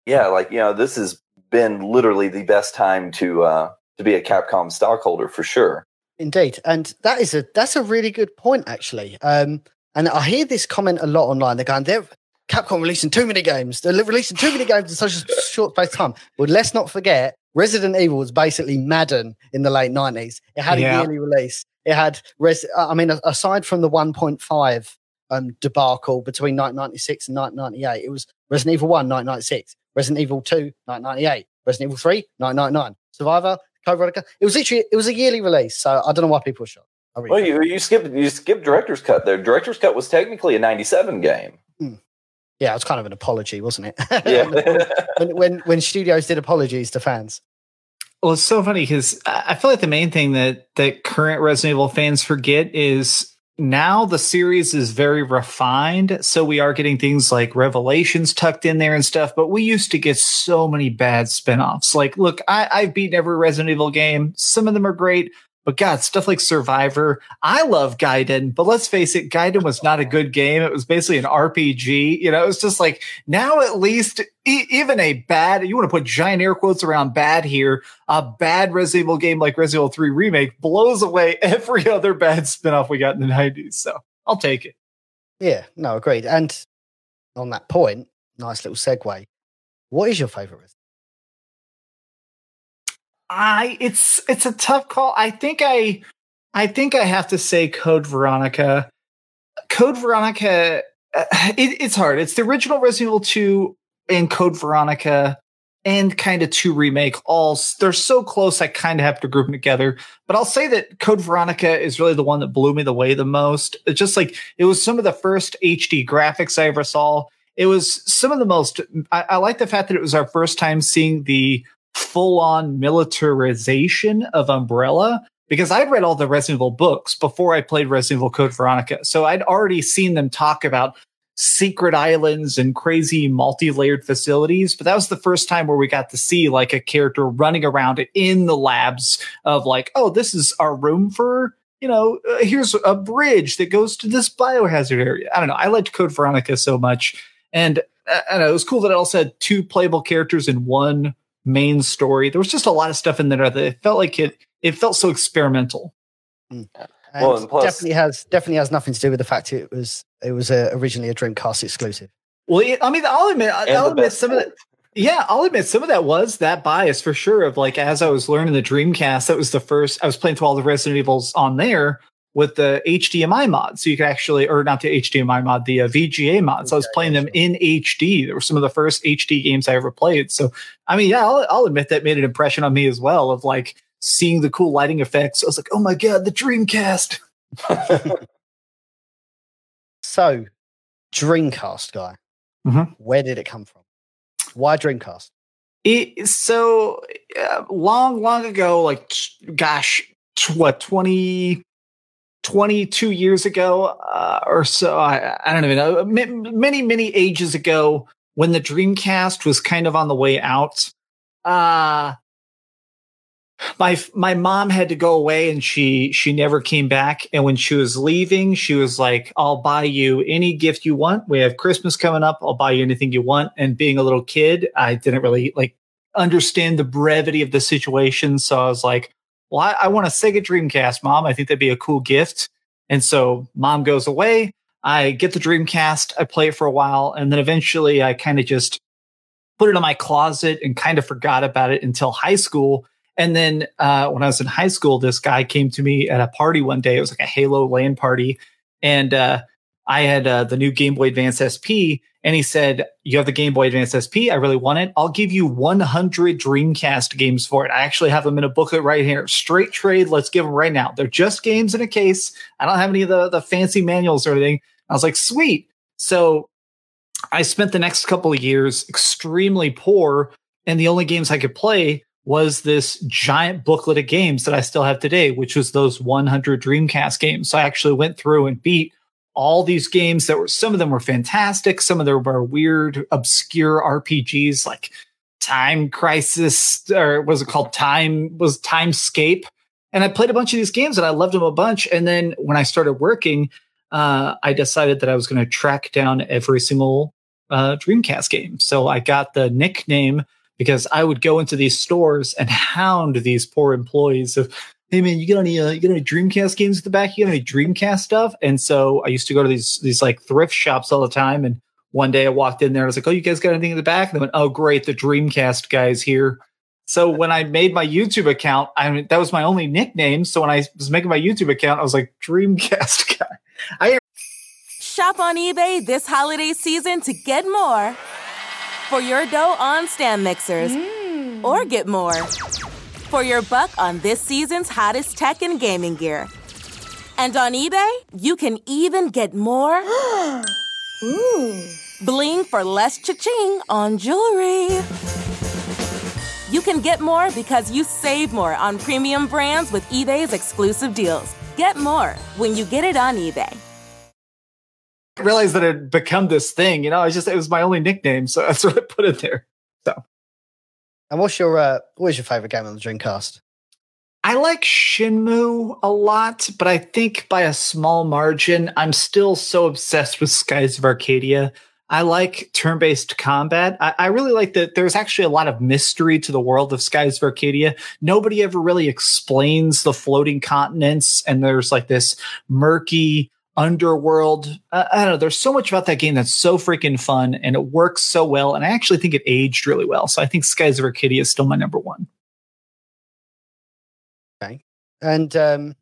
S5: yeah, like you know, this has been literally the best time to uh, to be a Capcom stockholder for sure.
S2: Indeed, and that is a that's a really good point actually. Um, and I hear this comment a lot online. They're going, they're Capcom releasing too many games. They're releasing too many games in such a short space of time. Well, let's not forget, Resident Evil was basically Madden in the late nineties. It had yeah. a yearly release. It had, res- I mean, aside from the 1.5 um, debacle between 1996 and 1998, it was Resident Evil 1, 1996, Resident Evil 2, 1998, Resident Evil 3, 1999, Survivor, Code Veronica. It was literally, it was a yearly release. So I don't know why people are shocked.
S5: Really well, you, you skipped you skipped director's cut there. Director's cut was technically a '97 game.
S2: Hmm. Yeah, it was kind of an apology, wasn't it? Yeah. when, when when studios did apologies to fans.
S3: Well, it's so funny because I feel like the main thing that that current Resident Evil fans forget is now the series is very refined. So we are getting things like revelations tucked in there and stuff, but we used to get so many bad spinoffs. Like, look, I, I've beaten every Resident Evil game. Some of them are great. But God, stuff like Survivor, I love Gaiden, but let's face it, Gaiden was not a good game. It was basically an RPG. You know, it was just like now at least e- even a bad, you want to put giant air quotes around bad here, a bad Resident Evil game like Resident Evil 3 Remake blows away every other bad spinoff we got in the 90s. So I'll take it.
S2: Yeah, no, agreed. And on that point, nice little segue. What is your favorite
S3: I it's it's a tough call. I think I I think I have to say Code Veronica. Code Veronica uh, it, it's hard. It's the original Resident Evil 2 and Code Veronica and kind of 2 remake all they're so close I kind of have to group them together. But I'll say that Code Veronica is really the one that blew me the way the most. It's just like it was some of the first HD graphics I ever saw. It was some of the most I, I like the fact that it was our first time seeing the full on militarization of Umbrella because I'd read all the Resident Evil books before I played Resident Evil Code Veronica. So I'd already seen them talk about secret islands and crazy multi-layered facilities but that was the first time where we got to see like a character running around in the labs of like oh this is our room for you know uh, here's a bridge that goes to this biohazard area i don't know i liked code veronica so much and uh, I know, it was cool that it also had two playable characters in one main story. There was just a lot of stuff in there that it felt like it it felt so experimental.
S2: Mm. well, plus, definitely has definitely has nothing to do with the fact it was it was a, originally a Dreamcast exclusive.
S3: Well, I mean, I'll admit, I'll admit some of that. Yeah, I'll admit some of that was that bias for sure. Of like, as I was learning the Dreamcast, that was the first I was playing through all the Resident Evils on there with the HDMI mod. So you could actually, or not the HDMI mod, the uh, VGA mod. So I was playing them in HD. They were some of the first HD games I ever played. So, I mean, yeah, I'll, I'll admit that made an impression on me as well of like seeing the cool lighting effects. I was like, oh my God, the Dreamcast.
S2: so, Dreamcast guy, mm-hmm. where did it come from? Why Dreamcast?
S3: It, so uh, long, long ago, like, gosh, what, 20, 22 years ago uh, or so. I, I, don't even know. Many, many ages ago when the Dreamcast was kind of on the way out. Uh, my my mom had to go away and she she never came back and when she was leaving she was like I'll buy you any gift you want we have Christmas coming up I'll buy you anything you want and being a little kid I didn't really like understand the brevity of the situation so I was like well, I, I want a Sega Dreamcast, mom. I think that'd be a cool gift. And so mom goes away. I get the Dreamcast. I play it for a while. And then eventually I kind of just put it in my closet and kind of forgot about it until high school. And then uh, when I was in high school, this guy came to me at a party one day. It was like a Halo LAN party. And uh, I had uh, the new Game Boy Advance SP and he said, You have the Game Boy Advance SP. I really want it. I'll give you 100 Dreamcast games for it. I actually have them in a booklet right here. Straight trade. Let's give them right now. They're just games in a case. I don't have any of the, the fancy manuals or anything. I was like, Sweet. So I spent the next couple of years extremely poor. And the only games I could play was this giant booklet of games that I still have today, which was those 100 Dreamcast games. So I actually went through and beat all these games that were some of them were fantastic, some of them were weird, obscure RPGs like Time Crisis or was it called Time was Timescape. And I played a bunch of these games and I loved them a bunch. And then when I started working, uh, I decided that I was going to track down every single uh, Dreamcast game. So I got the nickname because I would go into these stores and hound these poor employees of, hey man, you got any uh, you got any Dreamcast games at the back? You got any Dreamcast stuff? And so I used to go to these these like thrift shops all the time. And one day I walked in there, and I was like, oh, you guys got anything in the back? And they went, oh, great, the Dreamcast guy's here. So when I made my YouTube account, I mean, that was my only nickname. So when I was making my YouTube account, I was like Dreamcast guy. I
S6: Shop on eBay this holiday season to get more for your dough on stand mixers, or get more for your buck on this season's hottest tech and gaming gear. And on eBay, you can even get more. Bling for less cha-ching on jewelry. You can get more because you save more on premium brands with eBay's exclusive deals. Get more when you get it on eBay.
S3: realized that it had become this thing. You know, I just it was my only nickname, so that's what I put it there. So
S2: And what's your uh, what is your favorite game on the Dreamcast?
S3: I like Shenmue a lot, but I think by a small margin, I'm still so obsessed with Skies of Arcadia. I like turn based combat. I, I, really like that there's actually a lot of mystery to the world of Skies of Arcadia. Nobody ever really explains the floating continents, and there's like this murky underworld. Uh, I don't know. There's so much about that game that's so freaking fun, and it works so well. And I actually think it aged really well. So I think Skies of Arcadia is still my number one.
S2: Okay. And um,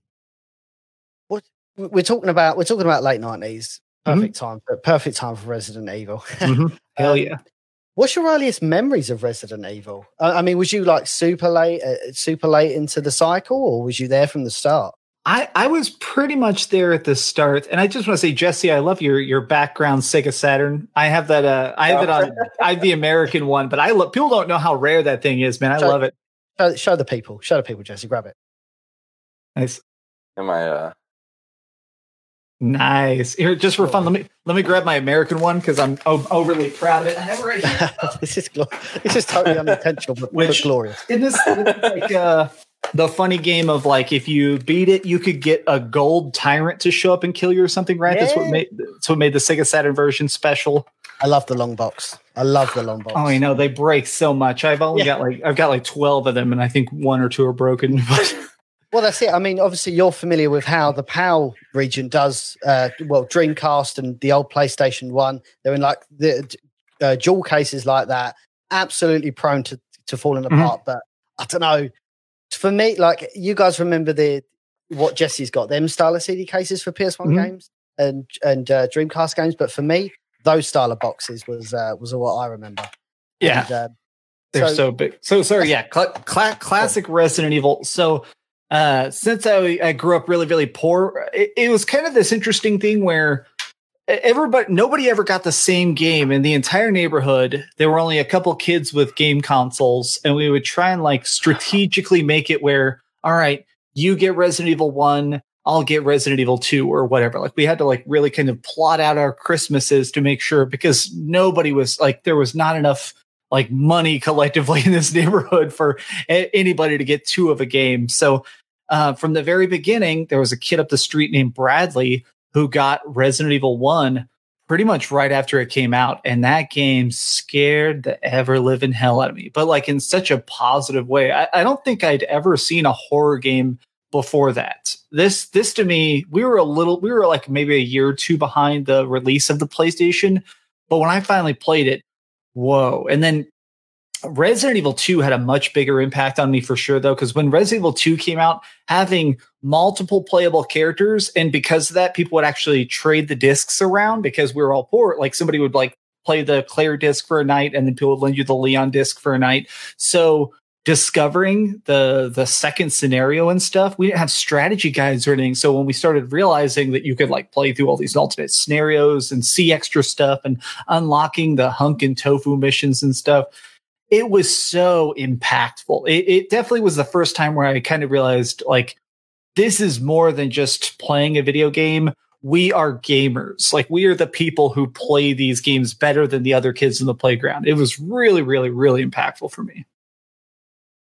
S2: what we're talking about, we're talking about late nineties. Perfect mm-hmm. time, perfect time for Resident Evil.
S3: mm-hmm. Hell yeah! Um,
S2: what's your earliest memories of Resident Evil? I, I mean, was you like super late, uh, super late into the cycle, or was you there from the start?
S3: I, I was pretty much there at the start, and I just want to say, Jesse, I love your your background Sega Saturn. I have that. Uh, I have it on. I have the American one, but I love. People don't know how rare that thing is, man. I
S2: show,
S3: love it.
S2: Show, show, the people. Show the people, Jesse. Grab it.
S3: Nice.
S5: Am I? uh
S3: Nice. Here, just for fun, let me let me grab my American one because I'm o- overly proud of it. I have it right here.
S2: this is glo- this is totally unintentional, but, Which, but glorious.
S3: In this, like uh, the funny game of like if you beat it, you could get a gold tyrant to show up and kill you or something, right? Yeah. That's what made that's what made the Sega Saturn version special.
S2: I love the long box. I love the long box.
S3: Oh, I know they break so much. I've only yeah. got like I've got like twelve of them, and I think one or two are broken. But
S2: well, that's it. I mean, obviously, you're familiar with how the PAL region does. Uh, well, Dreamcast and the old PlayStation One, they're in like the uh, dual cases like that. Absolutely prone to to falling mm-hmm. apart. But I don't know. For me, like you guys remember the what Jesse's got them style of CD cases for PS One mm-hmm. games and and uh, Dreamcast games. But for me, those style of boxes was uh, was what I remember.
S3: Yeah. And, uh, they're so, so, big. So sorry, yeah, cl- cl- classic Resident Evil. So uh, since I, I grew up really, really poor, it, it, was kind of this interesting thing where everybody, nobody ever got the same game in the entire neighborhood. There were only a couple kids with game consoles, and we would try and like strategically make it where, all right, you get Resident Evil 1, I'll get Resident Evil 2 or whatever. Like we had to like really kind of plot out our Christmases to make sure because nobody was like, there was not enough like money collectively in this neighborhood for a- anybody to get two of a game. So uh, from the very beginning, there was a kid up the street named Bradley who got Resident Evil 1 pretty much right after it came out. And that game scared the ever living hell out of me, but like in such a positive way. I, I don't think I'd ever seen a horror game before that. This this to me, we were a little we were like maybe a year or two behind the release of the PlayStation. But when I finally played it, whoa. And then Resident Evil 2 had a much bigger impact on me for sure, though, because when Resident Evil 2 came out, having multiple playable characters, and because of that, people would actually trade the discs around because we were all poor. Like somebody would like play the Claire disc for a night, and then people would lend you the Leon disc for a night. So discovering the the second scenario and stuff, we didn't have strategy guides or anything. So when we started realizing that you could like play through all these alternate scenarios and see extra stuff and unlocking the hunk and tofu missions and stuff it was so impactful. It, it definitely was the first time where I kind of realized like this is more than just playing a video game. We are gamers. Like we are the people who play these games better than the other kids in the playground. It was really, really, really impactful for me.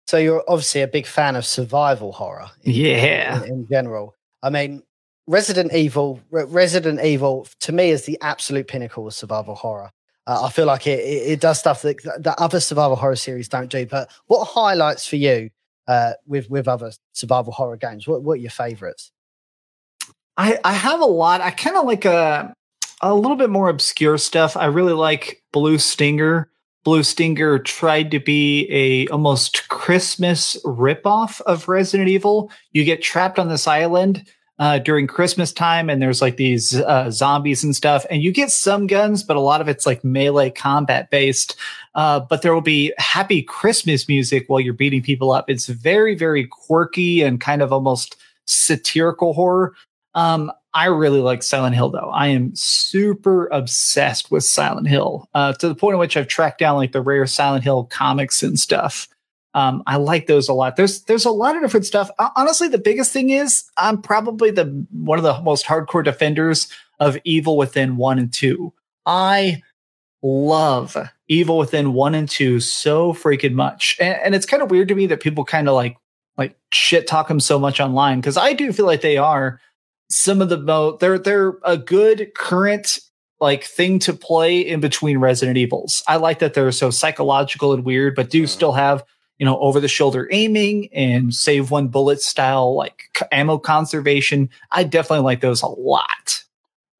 S2: So you're obviously a big fan of survival horror.
S3: In, yeah.
S2: In, in general. I mean, Resident Evil, Resident Evil to me is the absolute pinnacle of survival horror. Uh, I feel like it, it, it does stuff that that other survival horror series don't do. But what highlights for you uh, with with other survival horror games? What what are your favorites?
S3: I I have a lot. I kind of like a a little bit more obscure stuff. I really like Blue Stinger. Blue Stinger tried to be a almost Christmas ripoff of Resident Evil. You get trapped on this island uh, during Christmas time, and there's like these uh, zombies and stuff, and you get some guns, but a lot of it's like melee combat based. Uh, but there will be happy Christmas music while you're beating people up. It's very, very quirky and kind of almost satirical horror. Um, I really like Silent Hill though. I am super obsessed with Silent Hill uh, to the point at which I've tracked down like the rare Silent Hill comics and stuff. Um, I like those a lot. There's there's a lot of different stuff. Honestly, the biggest thing is I'm probably the one of the most hardcore defenders of Evil Within one and two. I love Evil Within one and two so freaking much, and, and it's kind of weird to me that people kind of like like shit talk them so much online because I do feel like they are some of the most they're they're a good current like thing to play in between Resident Evils. I like that they're so psychological and weird, but do mm-hmm. still have you know over the shoulder aiming and save one bullet style like ammo conservation. I definitely like those a lot.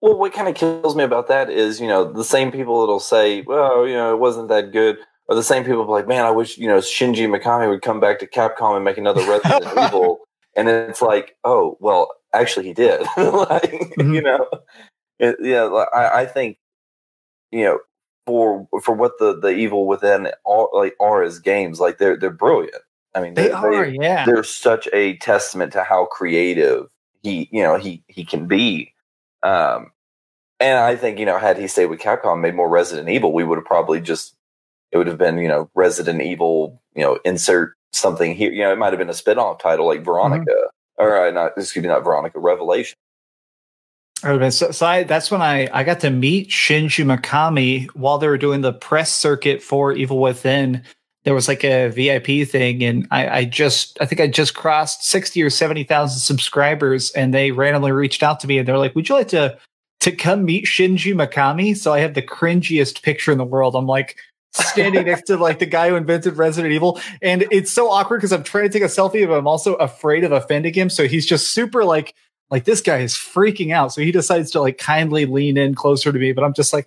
S5: Well, what kind of kills me about that is you know the same people that'll say, well, you know, it wasn't that good. Or the same people like, man, I wish you know Shinji Mikami would come back to Capcom and make another Resident Evil. And it's like, oh, well, actually he did. like, mm-hmm. you know, it, yeah, I, I think, you know, for for what the the evil within are like are as games, like they're they're brilliant. I mean,
S3: they, they are. They, yeah,
S5: they're such a testament to how creative he you know he he can be. Um, and I think you know, had he stayed with Capcom, made more Resident Evil, we would have probably just it would have been you know Resident Evil, you know, insert something here. You know, it might have been a spin-off title like Veronica. Mm-hmm or uh, not excuse me, not Veronica, Revelation.
S3: So, so I, that's when I, I got to meet Shinji Mikami while they were doing the press circuit for Evil Within. There was like a VIP thing, and I, I just I think I just crossed sixty or seventy thousand subscribers, and they randomly reached out to me and they're like, "Would you like to to come meet Shinji Mikami?" So I have the cringiest picture in the world. I'm like, standing next to like the guy who invented Resident Evil. And it's so awkward because I'm trying to take a selfie, but I'm also afraid of offending him. So he's just super like, like this guy is freaking out. So he decides to like kindly lean in closer to me, but I'm just like,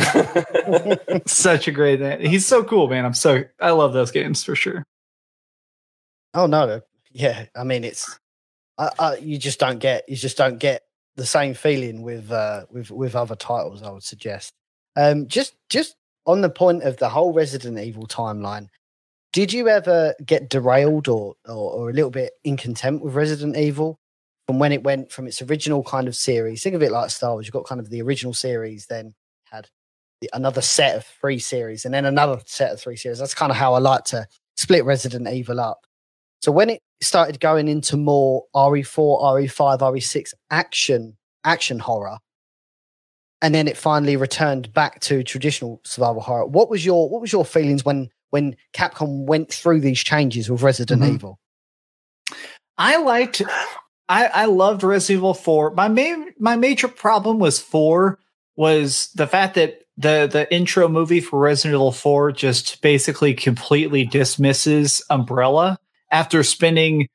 S3: Such a great name. He's so cool, man. I'm so I love those games for sure.
S2: Oh no, yeah. I mean, it's I, I, you just don't get you just don't get the same feeling with uh, with with other titles. I would suggest. Um, just just on the point of the whole Resident Evil timeline, did you ever get derailed or, or, or a little bit in contempt with Resident Evil from when it went from its original kind of series? Think of it like Star Wars. You've got kind of the original series, then had another set of three series and then another set of three series. That's kind of how I like to split Resident Evil up. So when it started going into more RE4, RE5, RE6 action, action horror, and then it finally returned back to traditional survival horror. What was your what was your feelings when when Capcom went through these changes with Resident mm-hmm. Evil?
S3: I liked I, I loved Resident Evil 4. My main my major problem was 4 was the fact that the the intro movie for Resident Evil 4 just basically completely dismisses Umbrella after spending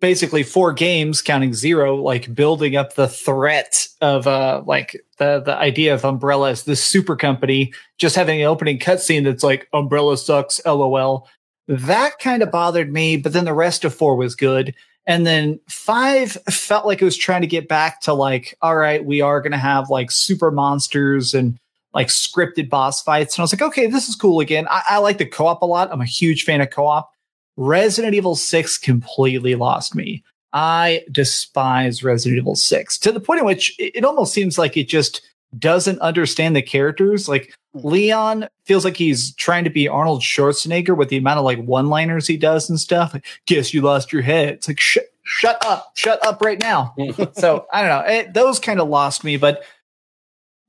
S3: basically four games counting zero like building up the threat of uh like the the idea of umbrella as this super company just having an opening cutscene that's like umbrella sucks lol. That kind of bothered me but then the rest of four was good. And then five felt like it was trying to get back to like all right we are going to have like super monsters and like scripted boss fights. And I was like, okay, this is cool again. I, I like the co op a lot. I'm a huge fan of co op. Resident Evil 6 completely lost me. I despise Resident Evil 6 to the point in which it, it almost seems like it just doesn't understand the characters. Like
S2: Hmm.
S3: Leon feels like he's trying to be Arnold Schwarzenegger with the amount of like one-liners he does and stuff. Like, guess you lost your head. It's like shut shut up, shut up right now. so I don't know. It, those kind of lost me, but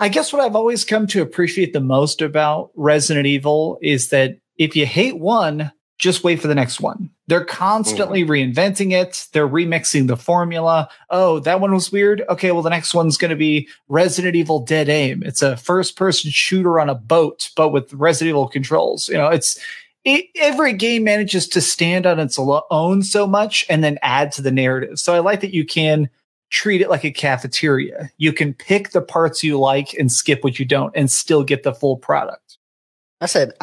S3: I guess what I've always come to appreciate the most about Resident Evil is that if you hate one, just wait for the next one. They're constantly reinventing it. They're remixing the formula. Oh, that one was weird. Okay, well, the next one's going to be Resident Evil Dead Aim. It's a first person shooter on a boat, but with Resident Evil controls. You know, it's it, every game manages to stand on its own so much and then add to the narrative. So I like that you can treat it like a cafeteria. You can pick the parts you like and skip what you don't and still get the full product.
S2: That's an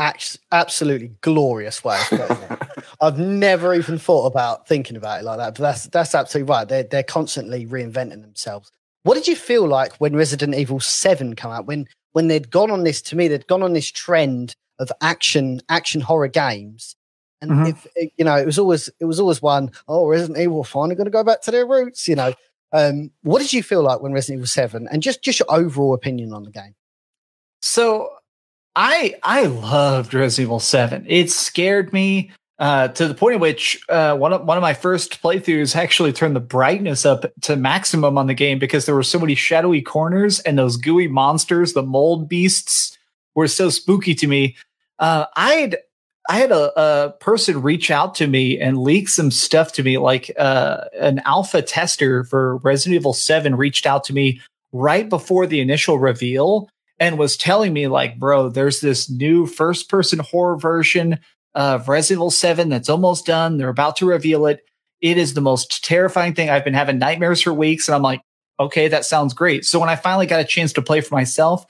S2: absolutely glorious way of putting it. I've never even thought about thinking about it like that, but that's that's absolutely right. They're they're constantly reinventing themselves. What did you feel like when Resident Evil Seven came out? When when they'd gone on this to me, they'd gone on this trend of action action horror games, and
S3: Mhm.
S2: if you know, it was always it was always one. Oh, Resident Evil finally going to go back to their roots. You know, um, what did you feel like when Resident Evil Seven, and just just your overall opinion on the game?
S3: So I I loved Resident Evil 7. It scared me uh, to the point at which uh, one of one of my first playthroughs actually turned the brightness up to maximum on the game because there were so many shadowy corners and those gooey monsters, the mold beasts, were so spooky to me. Uh, I'd I had a, a person reach out to me and leak some stuff to me, like uh, an alpha tester for Resident Evil 7 reached out to me right before the initial reveal and was telling me like, bro, there's this new first person horror version of Resident Evil 7 that's almost done. They're about to reveal it. It is the most terrifying thing. I've been having nightmares for weeks and I'm like, okay, that sounds great. So when I finally got a chance to play for myself,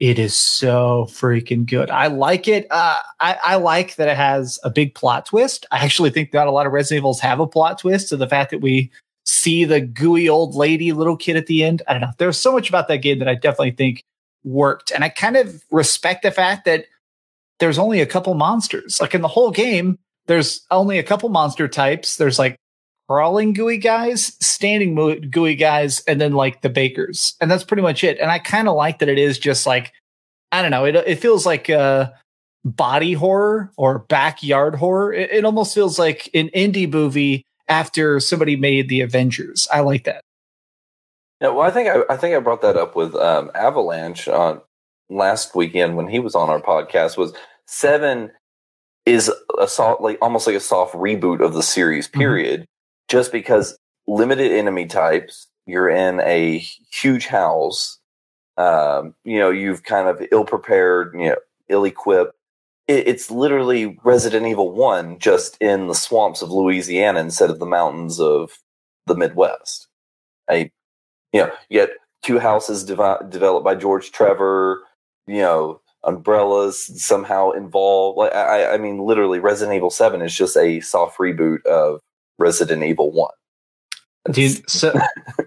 S3: it is so freaking good. I like it. Uh, I, I like that it has a big plot twist. I actually think not a lot of Resident Evils have a plot twist. So the fact that we see the gooey old lady, little kid at the end, I don't know. There's so much about that game that I definitely think worked. And I kind of respect the fact that there's only a couple monsters. Like in the whole game, there's only a couple monster types. There's like crawling gooey guys, standing gooey guys, and then like the bakers. And that's pretty much it. And I kind of like that it is just like, I don't know, it, it feels like uh body horror or backyard horror. It, it almost feels like an indie movie after somebody made the Avengers. I like that.
S5: Yeah, well, I think I, I think I brought that up with um, Avalanche on last weekend when he was on our podcast. Was seven is a soft, like almost like a soft reboot of the series. Period. Just because limited enemy types, you're in a huge house. Um, you know, you've kind of ill prepared, you know, ill equipped. It, it's literally Resident Evil One, just in the swamps of Louisiana instead of the mountains of the Midwest. A you know, you get two houses developed by George Trevor, you know, umbrellas somehow involved. Like, I, I mean, literally, Resident Evil 7 is just a soft reboot of Resident Evil 1.
S3: Dude, so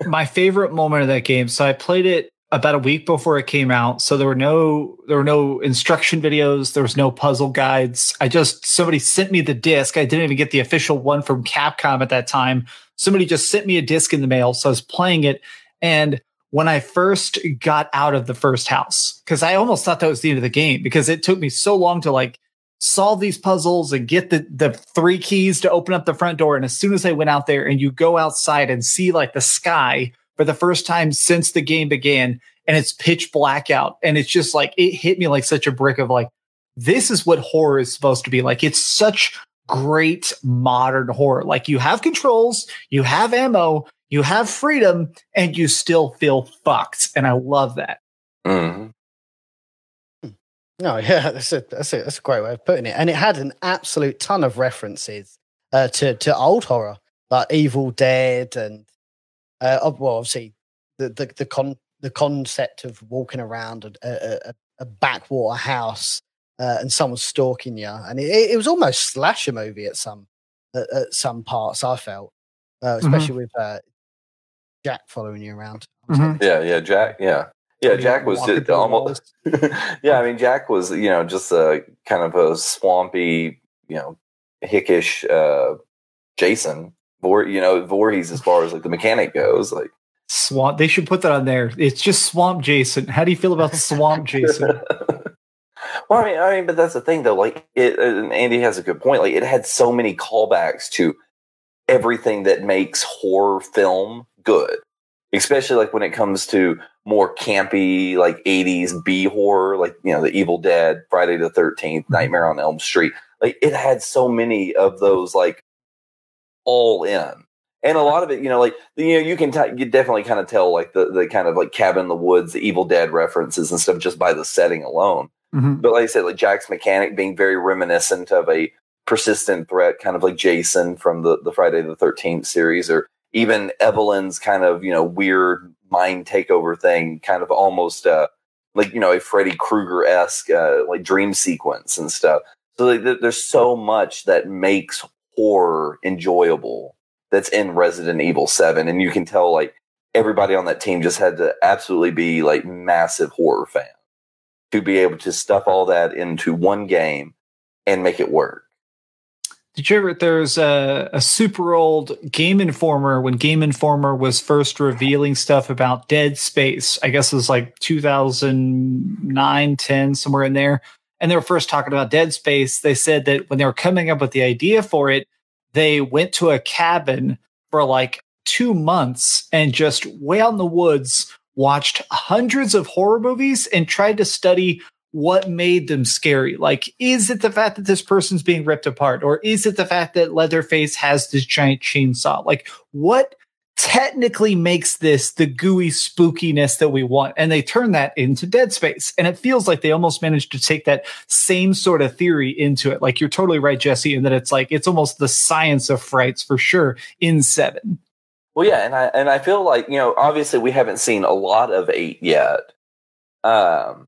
S3: my favorite moment of that game. So I played it about a week before it came out. So there were no there were no instruction videos, there was no puzzle guides. I just somebody sent me the disc. I didn't even get the official one from Capcom at that time. Somebody just sent me a disc in the mail. So I was playing it and when I first got out of the first house, because I almost thought that was the end of the game because it took me so long to like solve these puzzles and get the the three keys to open up the front door. And as soon as I went out there and you go outside and see like the sky for the first time since the game began, and it's pitch black out, and it's just like it hit me like such a brick of like, this is what horror is supposed to be like. It's such great modern horror. Like you have controls, you have ammo, you have freedom, and you still feel fucked. And I love that.
S5: Mm-hmm.
S2: No, yeah, that's a that's a that's a great way of putting it. And it had an absolute ton of references uh, to to old horror, like Evil Dead, and uh, well, obviously the the the con the concept of walking around a a, a, a backwater house uh, and someone stalking you, and it, it was almost slasher movie at some at, at some parts. I felt, uh, especially with uh, Jack following you around.
S3: Mhm.
S5: Yeah, yeah, Jack. Yeah, yeah. Jack was just almost. yeah, I mean, Jack was you know just a kind of a swampy, you know, hickish uh, Jason. Vor, you know, Voorhees as far as like the mechanic goes. Like,
S3: Swamp. They should put that on there. It's just Swamp Jason. How do you feel about Swamp Jason?
S5: well, I mean, I mean, but that's the thing, though. Like, it, and Andy has a good point. Like, it had so many callbacks to everything that makes horror film good, especially like when it comes to more campy, like '80s B horror, like you know, The Evil Dead, Friday the Thirteenth, mm-hmm. Nightmare on Elm Street. Like, it had so many of those, like all in and a lot of it, you know, like you know, you can t- you definitely kind of tell like the the kind of like cabin in the woods, the Evil Dead references and stuff just by the setting alone. Mm-hmm. But like I said, like Jack's mechanic being very reminiscent of a persistent threat, kind of like Jason from the the Friday the Thirteenth series, or even Evelyn's kind of you know weird mind takeover thing, kind of almost uh like you know a Freddy Krueger esque uh, like dream sequence and stuff. So like, there's so much that makes horror enjoyable that's in Resident Evil 7. And you can tell like everybody on that team just had to absolutely be like massive horror fans to be able to stuff all that into one game and make it work.
S3: Did you ever? There's a, a super old Game Informer when Game Informer was first revealing stuff about Dead Space. I guess it was like 2009, 10, somewhere in there. And they were first talking about Dead Space. They said that when they were coming up with the idea for it, they went to a cabin for like two months and just way out in the woods watched hundreds of horror movies and tried to study what made them scary. Like, is it the fact that this person's being ripped apart? Or is it the fact that Leatherface has this giant chainsaw? Like, what technically makes this the gooey spookiness that we want. And they turn that into Dead Space. And it feels like they almost managed to take that same sort of theory into it. Like you're totally right, Jesse, in that it's like it's almost the science of frights for sure in seven.
S5: Well, yeah, and I and I feel like, you know, obviously we haven't seen a lot of eight yet. Um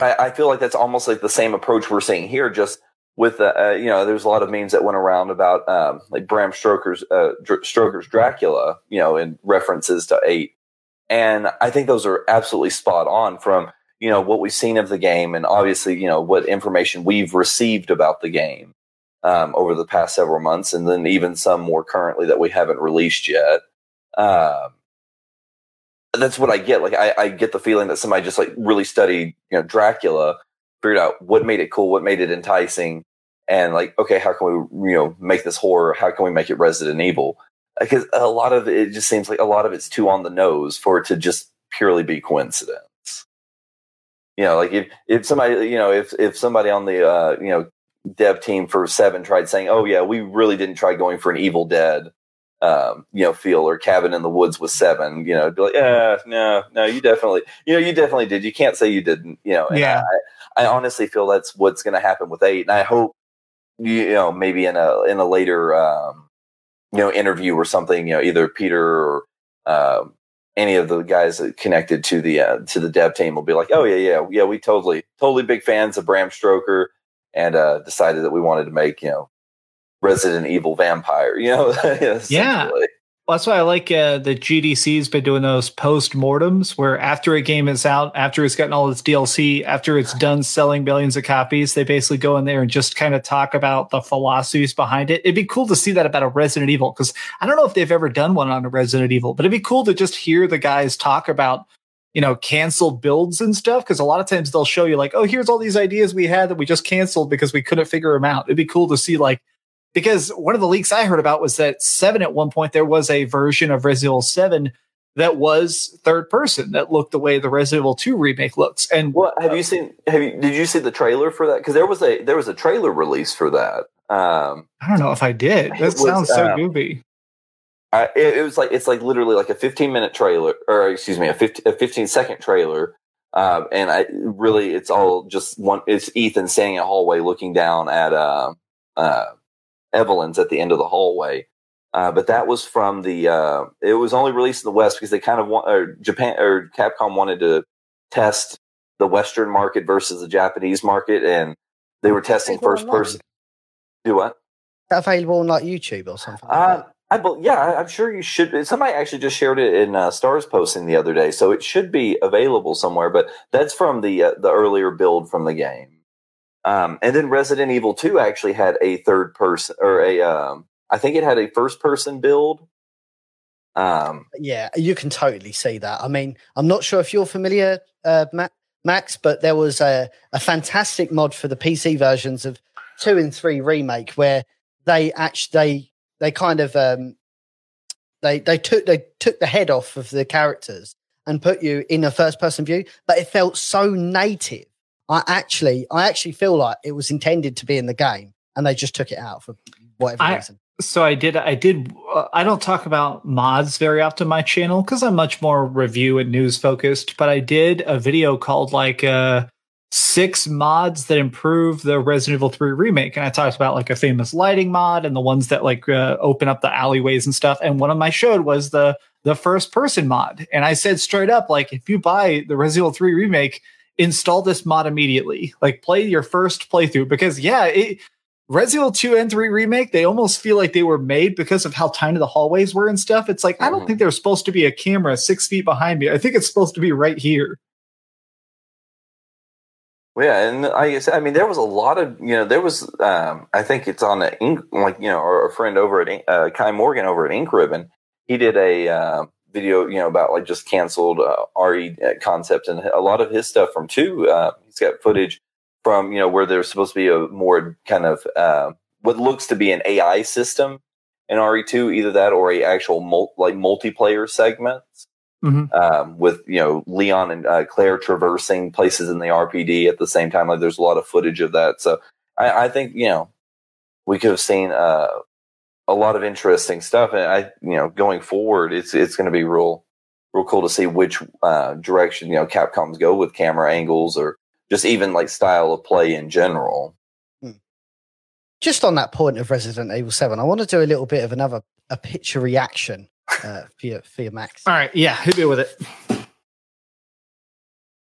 S5: I, I feel like that's almost like the same approach we're seeing here, just with uh, uh, you know, there's a lot of memes that went around about um, like Bram Stoker's uh, Dr- Stoker's Dracula, you know, in references to eight, and I think those are absolutely spot on from you know what we've seen of the game, and obviously you know what information we've received about the game um, over the past several months, and then even some more currently that we haven't released yet. Um, that's what I get. Like I, I get the feeling that somebody just like really studied, you know, Dracula figured out what made it cool, what made it enticing, and like, okay, how can we, you know, make this horror? How can we make it Resident Evil? Because a lot of it, it just seems like a lot of it's too on the nose for it to just purely be coincidence. You know, like if, if somebody, you know, if, if somebody on the, uh, you know, dev team for seven tried saying, oh yeah, we really didn't try going for an Evil Dead, um, you know, feel or cabin in the woods with seven, you know, be like, yeah, no, no, you definitely, you know, you definitely did. You can't say you didn't, you know.
S3: yeah. I,
S5: I honestly feel that's what's going to happen with eight, and I hope you know maybe in a in a later um, you know interview or something, you know, either Peter or uh, any of the guys connected to the uh, to the dev team will be like, oh yeah, yeah, yeah, we totally totally big fans of Bram Stoker, and uh, decided that we wanted to make you know Resident Evil Vampire, you know,
S3: yeah. Well, that's why I like uh, the GDC's been doing those post mortems where after a game is out, after it's gotten all its DLC, after it's done selling billions of copies, they basically go in there and just kind of talk about the philosophies behind it. It'd be cool to see that about a Resident Evil because I don't know if they've ever done one on a Resident Evil, but it'd be cool to just hear the guys talk about you know, canceled builds and stuff. Cause a lot of times they'll show you like, oh, here's all these ideas we had that we just canceled because we couldn't figure them out. It'd be cool to see like, because one of the leaks I heard about was that seven at one point there was a version of Resident Evil Seven that was third person that looked the way the Resident Evil Two remake looks. And
S5: what have you seen? Have you did you see the trailer for that? Because there was a there was a trailer release for that. Um,
S3: I don't know if I did. That was, sounds so um, goofy.
S5: I, it, it, was like it's like literally like a 15 minute trailer, or excuse me, a 15, a 15 second trailer. Um, and I really, it's all just one. It's Ethan standing in a hallway looking down at uh, uh, Evelyn's at the end of the hallway. Uh, but that was from the. Uh, it was only released in the West because they kind of want, or Japan or Capcom wanted to test the Western market versus the Japanese market, and they were testing first person. Do what?
S2: available on like YouTube or something?
S5: Uh, I be, yeah, I'm sure you should. Somebody actually just shared it in uh, Stars posting the other day, so it should be available somewhere. But that's from the uh, the earlier build from the game. Um, and then Resident Evil Two actually had a third person or a um, I think it had a first person build.
S2: Um, yeah, you can totally see that. I mean, I'm not sure if you're familiar, uh, Max, but there was a, a fantastic mod for the PC versions of two and three remake where they actually they they kind of um, they they took they took the head off of the characters and put you in a first person view, but it felt so native. I actually I actually feel like it was intended to be in the game, and they just took it out for whatever I, reason.
S3: So I did. I did. Uh, I don't talk about mods very often on my channel because I'm much more review and news focused. But I did a video called like uh, six mods that improve the Resident Evil 3 remake. And I talked about like a famous lighting mod and the ones that like uh, open up the alleyways and stuff. And one of my showed was the the first person mod. And I said straight up, like, if you buy the Resident Evil 3 remake, install this mod immediately. Like, play your first playthrough because yeah, it, Resident Evil 2 and 3 remake, they almost feel like they were made because of how tiny the hallways were and stuff. It's like, mm-hmm. I don't mm-hmm. think there's supposed to be a camera six feet behind me. I think it's supposed to be right here.
S5: Well, yeah, and I guess I mean there was a lot of you know there was um, I think it's on the ink like you know our friend over at uh, Kai Morgan over at Ink Ribbon he did a uh, video you know about like just canceled uh, RE uh, concept and a lot of his stuff from two uh, he's got footage from you know where there's supposed to be a more kind of uh, what looks to be an AI system in RE2 either that or a actual mul- like multiplayer segments mm-hmm. um, with you know Leon and uh, Claire traversing places in the RPD at the same time. Like there's a lot of footage of that. So I, I think you know we could have seen uh, a lot of interesting stuff. And I you know going forward, it's it's going to be real real cool to see which uh, direction you know Capcom's go with camera angles or just even like style of play in general. Hmm.
S2: Just on that point of Resident Evil Seven, I want to do a little bit of another a picture reaction uh, for your for your Max.
S3: All right, yeah, hit me with it.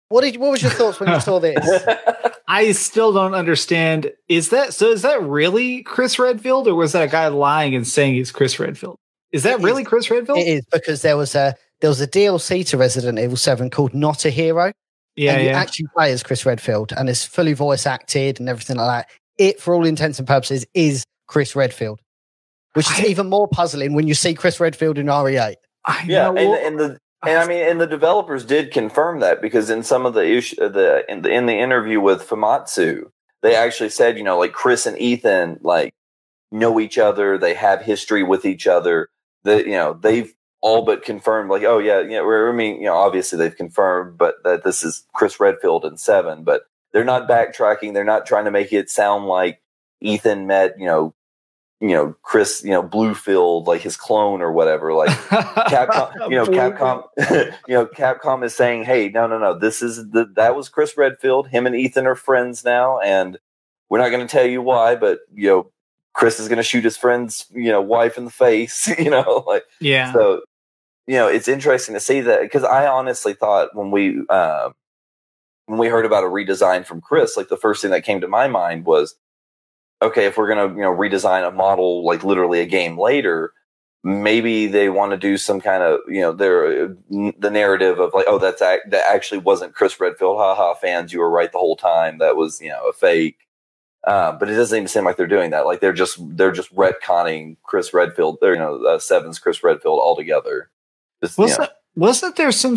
S2: What did what was your thoughts when you saw this?
S3: I still don't understand. Is that so? Is that really Chris Redfield, or was that a guy lying and saying he's Chris Redfield? Is that it really is, Chris Redfield?
S2: It is because there was a there was a DLC to Resident Evil Seven called Not a Hero.
S3: Yeah,
S2: and
S3: you
S2: yeah. actually play as Chris Redfield, and it's fully voice acted and everything like that. It, for all intents and purposes, is Chris Redfield which is I, even more puzzling when you see Chris Redfield in RE8.
S5: yeah, and, and, the and I mean, and the developers did confirm that because in some of the issue, uh, the in the in the interview with Famitsu, they actually said, you know, like Chris and Ethan like know each other, they have history with each other. That you know, they've all but confirmed, like, oh yeah, yeah. I mean, you know, obviously they've confirmed, but that this is Chris Redfield and Seven, but they're not backtracking. They're not trying to make it sound like Ethan met, you know, you know Chris, you know Bluefield, like his clone or whatever. Like Capcom, you know Capcom, you know Capcom is saying, hey, no, no, no, this is the that was Chris Redfield. Him and Ethan are friends now, and we're not going to tell you why, but you know Chris is going to shoot his friend's you know wife in the face. You know, like
S3: yeah.
S5: So you know it's interesting to see that because I honestly thought when we uh, when we heard about a redesign from Chris, like the first thing that came to my mind was okay, if we're going to, you know, redesign a model like literally a game later, maybe they want to do some kind of, you know, their the narrative of like, oh, that's that actually wasn't Chris Redfield. Haha, fans, you were right the whole time. That was, you know, a fake. Uh, but it doesn't even seem like they're doing that. Like they're just they're just retconning Chris Redfield. They're you know uh, Seven's Chris Redfield altogether.
S3: Just, was you know. wasn't there some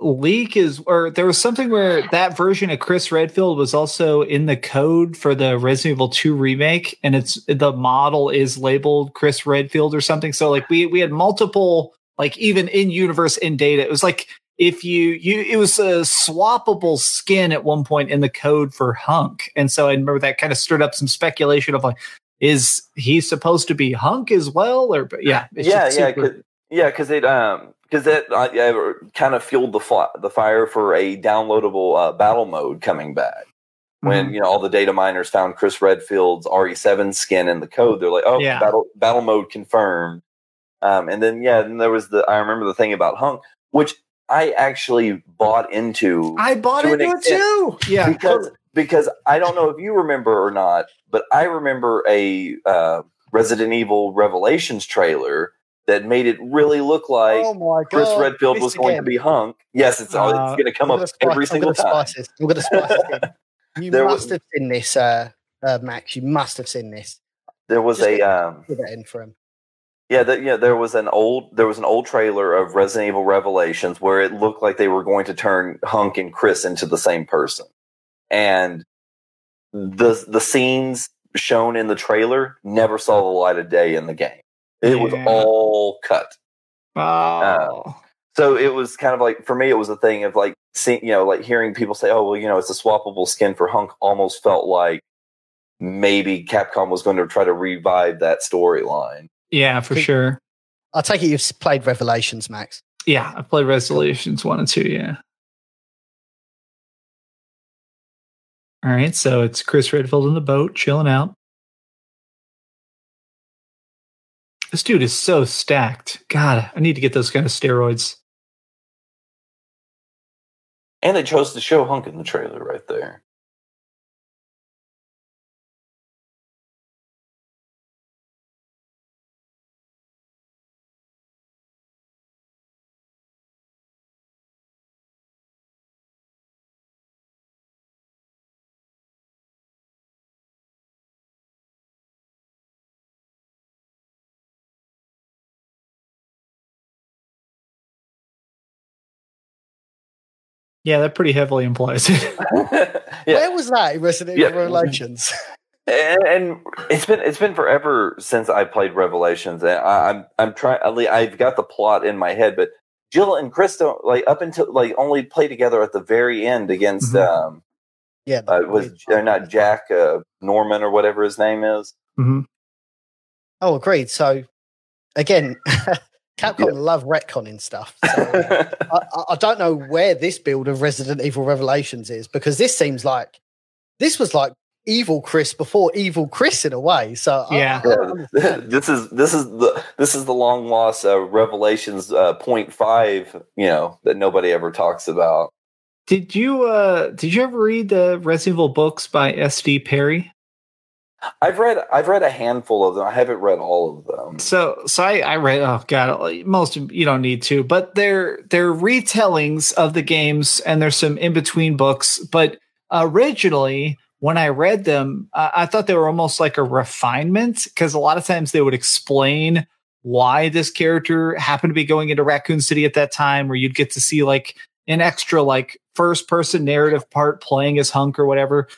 S3: leak is, or there was something where that version of Chris Redfield was also in the code for the Resident Evil 2 remake, and it's the model is labeled Chris Redfield or something. So like we we had multiple like even in universe in data, it was like if you you it was a swappable skin at one point in the code for Hunk, and so I remember that kind of stirred up some speculation of like. Is he supposed to be hunk as well, or yeah,
S5: yeah, yeah, yeah? Because it um because that uh, yeah, kind of fueled the the fire for a downloadable uh, battle mode coming back. When mm-hmm. you know all the data miners found Chris Redfield's RE7 skin in the code, they're like, "Oh, yeah. battle battle mode confirmed." Um, and then yeah, then there was the I remember the thing about Hunk, which I actually bought into.
S3: I bought to into it too.
S5: Yeah, because because I don't know if you remember or not, but I remember a uh, Resident Evil Revelations trailer that made it really look like oh Chris Redfield was going again. to be hunk. Yes, it's, uh, it's going to come up spice, every single time.
S2: Spice We're going to spice it. You there must was, have seen this, uh, uh, Max. You must have seen this.
S5: There was Just a um,
S2: put that in for him.
S5: Yeah, the, yeah. There was an old there was an old trailer of Resident Evil Revelations where it looked like they were going to turn Hunk and Chris into the same person, and the the scenes shown in the trailer never saw the light of day in the game. It yeah. was all cut.
S3: Oh. Uh,
S5: so it was kind of like for me, it was a thing of like seeing, you know, like hearing people say, "Oh, well, you know, it's a swappable skin for Hunk." Almost felt like maybe Capcom was going to try to revive that storyline.
S3: Yeah, for sure.
S2: I'll take it you've played Revelations, Max.
S3: Yeah, I played Revelations one and two. Yeah. All right, so it's Chris Redfield in the boat, chilling out. This dude is so stacked. God, I need to get those kind of steroids.
S5: And they chose to show Hunk in the trailer right there.
S3: Yeah, that pretty heavily implies it.
S2: yeah. Where was that in Resident Evil yeah. Revelations?
S5: And, and, it's been it's been forever since I played Revelations, and I, am I'm, I'm trying. I've got the plot in my head, but Jill and Chris don't like up until like only play together at the very end against mm-hmm. um
S2: yeah
S5: uh, was they're not Jack uh, Norman or whatever his name is.
S3: Mm-hmm.
S2: Oh, agreed. So again, Capcom yeah. love retconning stuff. So, uh, I, I, don't know where this build of Resident Evil Revelations is because this seems like this was like evil Chris before evil Chris in a way. So
S3: yeah,
S5: I, this is this is the this is the long lost uh, Revelations uh, point five. You know that nobody ever talks about.
S3: Did you uh did you ever read the Resident Evil books by S. D. Perry?
S5: I've read I've read a handful of them. I haven't read all of them.
S3: So so I, I read oh god most of, you don't need to, but they're they're retellings of the games and there's some in between books. But originally when I read them, uh, I thought they were almost like a refinement because a lot of times they would explain why this character happened to be going into Raccoon City at that time, where you'd get to see like an extra like first person narrative part playing as Hunk or whatever.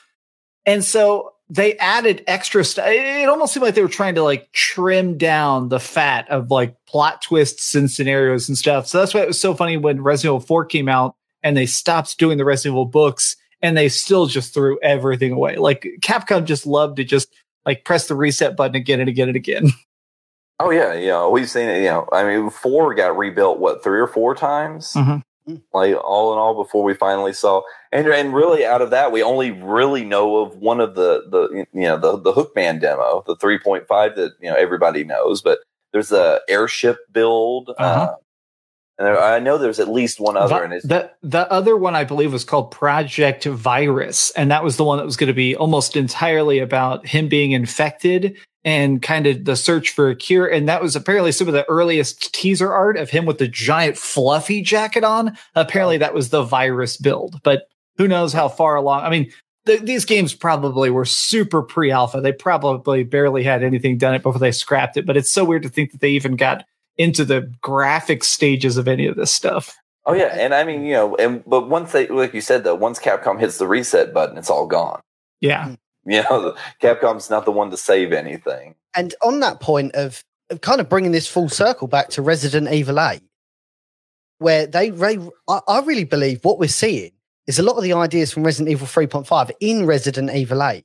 S3: And so they added extra stuff. It almost seemed like they were trying to like trim down the fat of like plot twists and scenarios and stuff. So that's why it was so funny when Resident Evil 4 came out and they stopped doing the Resident Evil books and they still just threw everything away. Like Capcom just loved to just like press the reset button again and again and again.
S5: Oh yeah, yeah. We've seen it. You know, I mean, four got rebuilt what three or four times.
S3: Mm-hmm
S5: like all in all before we finally saw and and really out of that we only really know of one of the the you know the the hookman demo the 3.5 that you know everybody knows but there's a airship build uh-huh. uh, and I know there's at least one other.
S3: and the the other one I believe was called Project Virus, and that was the one that was going to be almost entirely about him being infected and kind of the search for a cure. And that was apparently some of the earliest teaser art of him with the giant fluffy jacket on. Apparently, that was the virus build, but who knows how far along? I mean, th- these games probably were super pre alpha. They probably barely had anything done it before they scrapped it, but it's so weird to think that they even got into the graphic stages of any of this stuff.
S5: Oh yeah, and I mean, you know, and but once they, like you said, though, once Capcom hits the reset button, it's all gone.
S3: Yeah, hmm.
S5: you know, Capcom's not the one to save anything.
S2: And on that point of, of kind of bringing this full circle back to Resident Evil 8, where they, they I, I really believe what we're seeing is a lot of the ideas from Resident Evil 3.5 in Resident Evil 8.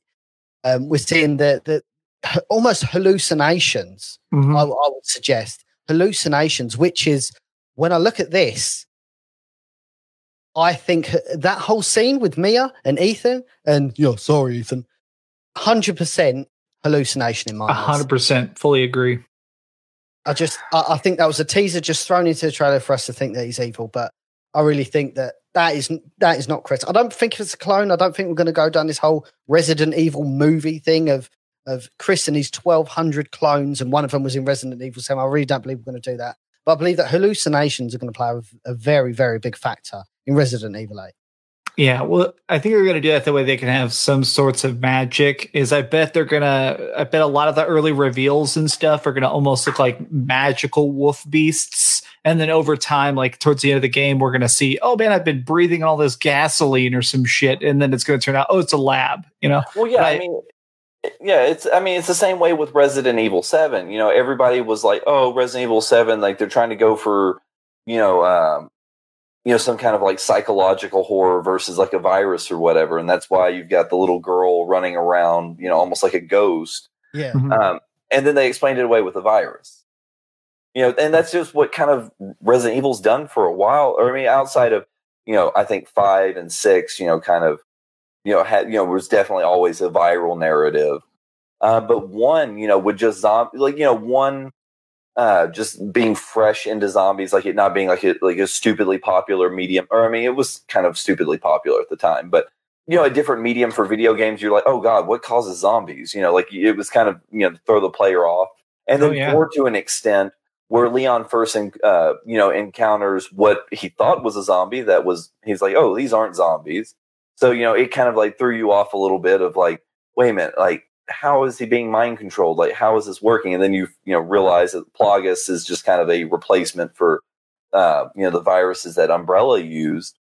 S2: Um, we're seeing the, the almost hallucinations,
S3: Mhm.
S2: I, I would suggest. Hallucinations, which is when I look at this, I think that whole scene with Mia and Ethan, and yeah, sorry, Ethan, 100% hallucination in my
S3: hundred percent, fully agree.
S2: I just, I, I think that was a teaser just thrown into the trailer for us to think that he's evil, but I really think that that is that is not correct. I don't think it's a clone. I don't think we're going to go down this whole Resident Evil movie thing of of Chris and his twelve hundred clones, and one of them was in Resident Evil Seven. I really don't believe we're going to do that, but I believe that hallucinations are going to play a, a very, very big factor in Resident Evil Eight.
S3: Yeah, well, I think they're going to do that the way they can have some sorts of magic. Is I bet they're gonna. I bet a lot of the early reveals and stuff are going to almost look like magical wolf beasts, and then over time, like towards the end of the game, we're going to see, oh man, I've been breathing all this gasoline or some shit, and then it's going to turn out, oh, it's a lab. You know?
S5: Well, yeah, I
S3: Right.
S5: mean, yeah, it's. I mean, it's the same way with Resident Evil Seven. You know, everybody was like, "Oh, Resident Evil Seven, like they're trying to go for, you know, um, you know, some kind of like psychological horror versus like a virus or whatever." And that's why you've got the little girl running around, you know, almost like a ghost.
S2: Yeah,
S3: Mhm.
S5: Um, and then they explained it away with the virus. You know, and that's just what kind of Resident Evil's done for a while. Or I mean, outside of you know, I think five and six, you know, kind of, you know, had you know, was definitely always a viral narrative. Uh, but one, you know, would just zombie like you know one. Uh, just being fresh into zombies, like it not being like a, like a stupidly popular medium, or I mean, it was kind of stupidly popular at the time, but you know, a different medium for video games, you're like, oh god, what causes zombies? You know, like it was kind of you know throw the player off, and
S3: Oh,
S5: then
S3: yeah.
S5: four to an extent where Leon first, en- uh, you know, encounters what he thought was a zombie. That was he's like, oh, these aren't zombies. So you know, it kind of like threw you off a little bit of like, wait a minute, like how is he being mind controlled? Like how is this working? And then you you know realize that Plagas is just kind of a replacement for uh, you know the viruses that Umbrella used.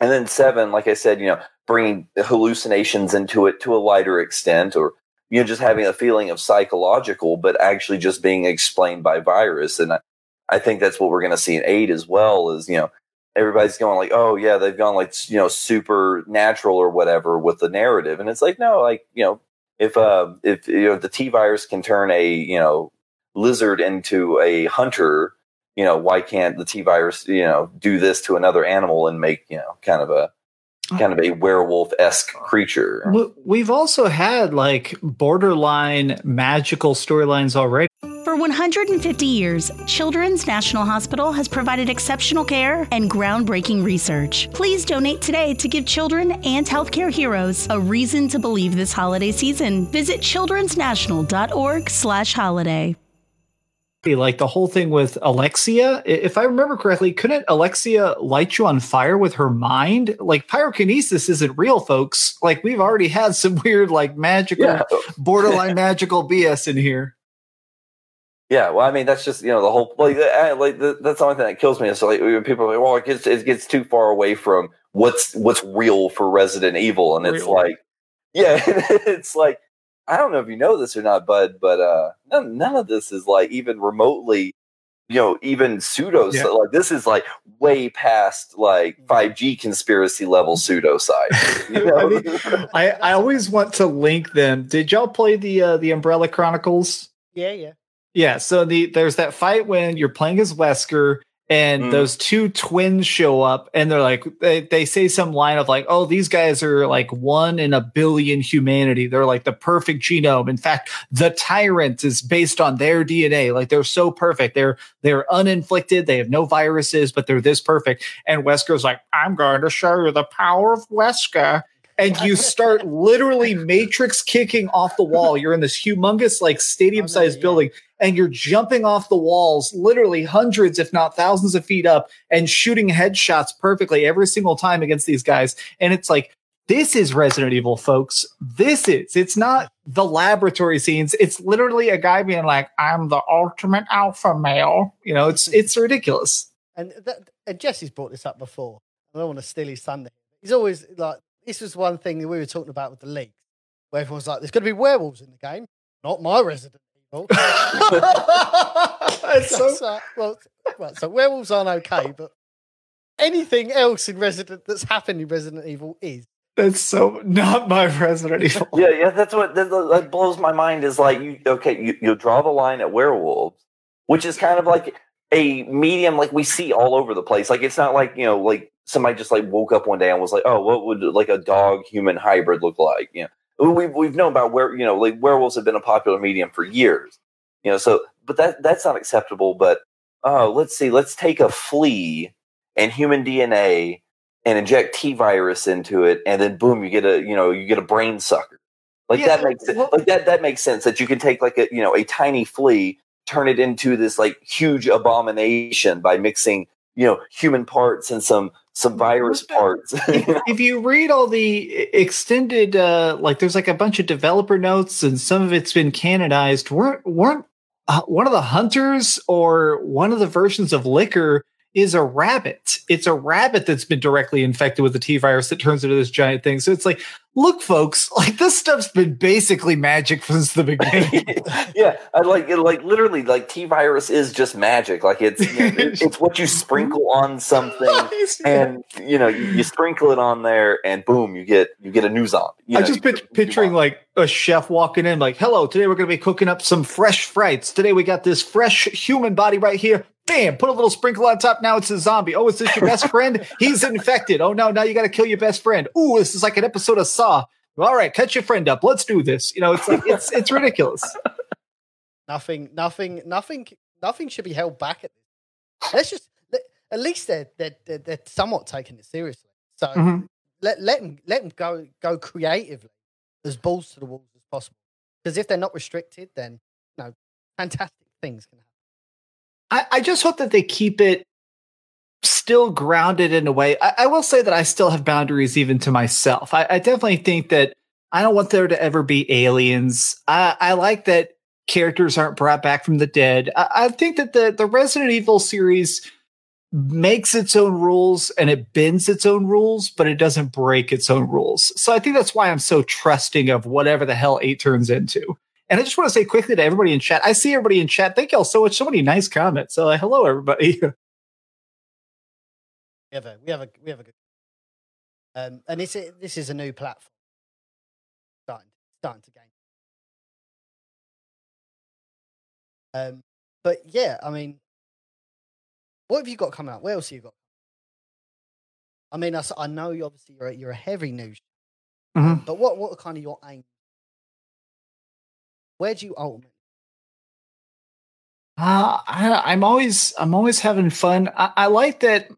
S5: And then seven, like I said, you know, bringing hallucinations into it to a lighter extent, or you know, just having a feeling of psychological, but actually just being explained by virus. And I, I think that's what we're going to see in eight as well. Is you know, everybody's going like, oh yeah, they've gone like you know, supernatural or whatever with the narrative, and it's like no, like you know, if uh, if you know, the T virus can turn a you know lizard into a hunter, you know, why can't the T virus, you know, do this to another animal and make, you know, kind of a kind of a werewolf esque creature?
S3: We- We've also had like borderline magical storylines already.
S4: For 150 years, Children's National Hospital has provided exceptional care and groundbreaking research. Please donate today to give children and healthcare heroes a reason to believe this holiday season. Visit childrensnational.org/holiday.
S3: Like the whole thing with Alexia, if I remember correctly, couldn't Alexia light you on fire with her mind? Like pyrokinesis isn't real, folks. Like we've already had some weird, like magical,
S5: Yeah.
S3: borderline magical BS in here.
S5: Yeah, well, I mean, that's just you know the whole like I- like the, that's the only thing that kills me is like when people are like, well, it gets it gets too far away from what's what's real for Resident Evil, and it's
S3: Real.
S5: like, yeah, it's like I don't know if you know this or not, bud, but uh, none, none of this is like even remotely, you know, even pseudo.
S3: Yeah.
S5: Like this is like way past like five G conspiracy level pseudo side. You know?
S3: I, mean, I I always want to link them. Did y'all play the uh, the Umbrella Chronicles?
S2: yeah, yeah.
S3: Yeah, so the there's that fight when you're playing as Wesker and
S5: Mm.
S3: those two twins show up and they're like they, they say some line of like, oh, these guys are like one in a billion humanity. They're like the perfect genome. In fact, the tyrant is based on their DNA. Like they're so perfect. They're they're uninflicted, they have no viruses, but they're this perfect. And Wesker's like, I'm going to show you the power of Wesker. And you start literally matrix kicking off the wall. You're in this humongous, like stadium sized
S2: yeah.
S3: building and you're jumping off the walls, literally hundreds, if not thousands of feet up, and shooting headshots perfectly every single time against these guys. And it's like, this is Resident Evil, folks. This is. It's not the laboratory scenes. It's literally a guy being like, "I'm the ultimate alpha male." You know, it's it's ridiculous.
S2: And that, and Jesse's brought this up before. I don't want to steal his thunder. He's always like, this was one thing that we were talking about with the leagues, where everyone's like, there's going to be werewolves in the game. Not my Resident Evil. so, so, well, well, so werewolves aren't okay, but anything else in Resident that's happened in Resident Evil is.
S3: That's so not my Resident Evil.
S5: yeah, yeah, that's what that, that blows my mind. Is like you okay, you, you draw the line at werewolves, which is kind of like a medium like we see all over the place. Like it's not like you know, like somebody just like woke up one day and was like, oh, what would like a dog human hybrid look like? You know, we've we've known about where you know, like werewolves have been a popular medium for years. You know, so but that that's not acceptable. But oh, let's see, let's take a flea and human DNA and inject T virus into it, and then boom, you get a you know you get a brain sucker. Like yeah, that makes well, like that that makes sense that you can take like a you know a tiny flea, turn it into this like huge abomination by mixing you know human parts and some some virus parts.
S3: if, you read all the extended, uh, like there's like a bunch of developer notes, and some of it's been canonized. weren't weren't uh, one of the hunters or one of the versions of licker is a rabbit. It's a rabbit that's been directly infected with the T virus that turns into this giant thing. So it's like, look, folks, like this stuff's been basically magic since the beginning.
S5: yeah, I like it. Like literally, like T virus is just magic. Like it's you know, it's what you sprinkle on something, and you know you, you, sprinkle it on there, and boom, you get you get a new zombie. You
S3: know, I just pit- picturing like a chef walking in, like, "Hello, today we're going to be cooking up some fresh frites. Today we got this fresh human body right here bam, put a little sprinkle on top. Now it's a zombie. Oh, is this your best friend? He's infected. Oh no, now you got to kill your best friend. Ooh, this is like an episode of Saw. All right, cut your friend up. Let's do this. You know, it's like it's it's ridiculous.
S2: Nothing, nothing, nothing, nothing should be held back at this. Let's just at least they're they're they're, they're somewhat taking it seriously. So mm-hmm. let let them let them go go creatively as balls to the walls as possible. Because if they're not restricted, then you know, fantastic things can happen.
S3: I, I just hope that they keep it still grounded in a way. I, I, will say that I still have boundaries even to myself. I, I, definitely think that I don't want there to ever be aliens. I, I like that characters aren't brought back from the dead. I, think that the, the Resident Evil series makes its own rules and it bends its own rules, but it doesn't break its own rules. So I think that's why I'm so trusting of whatever the hell eight turns into. And I just want to say quickly to everybody in chat, I see everybody in chat. Thank y'all so much. So many nice comments. So uh, hello, everybody.
S2: we have a we have a we have a good um and this is this is a new platform starting starting to gain um but yeah i mean what have you got coming up what else have you got i mean i, I know you obviously you're a, you're a heavy news mm-hmm. but what what are kind of your aim where do you ultimately?
S3: Uh, I, am always I'm always having fun. I, I like that.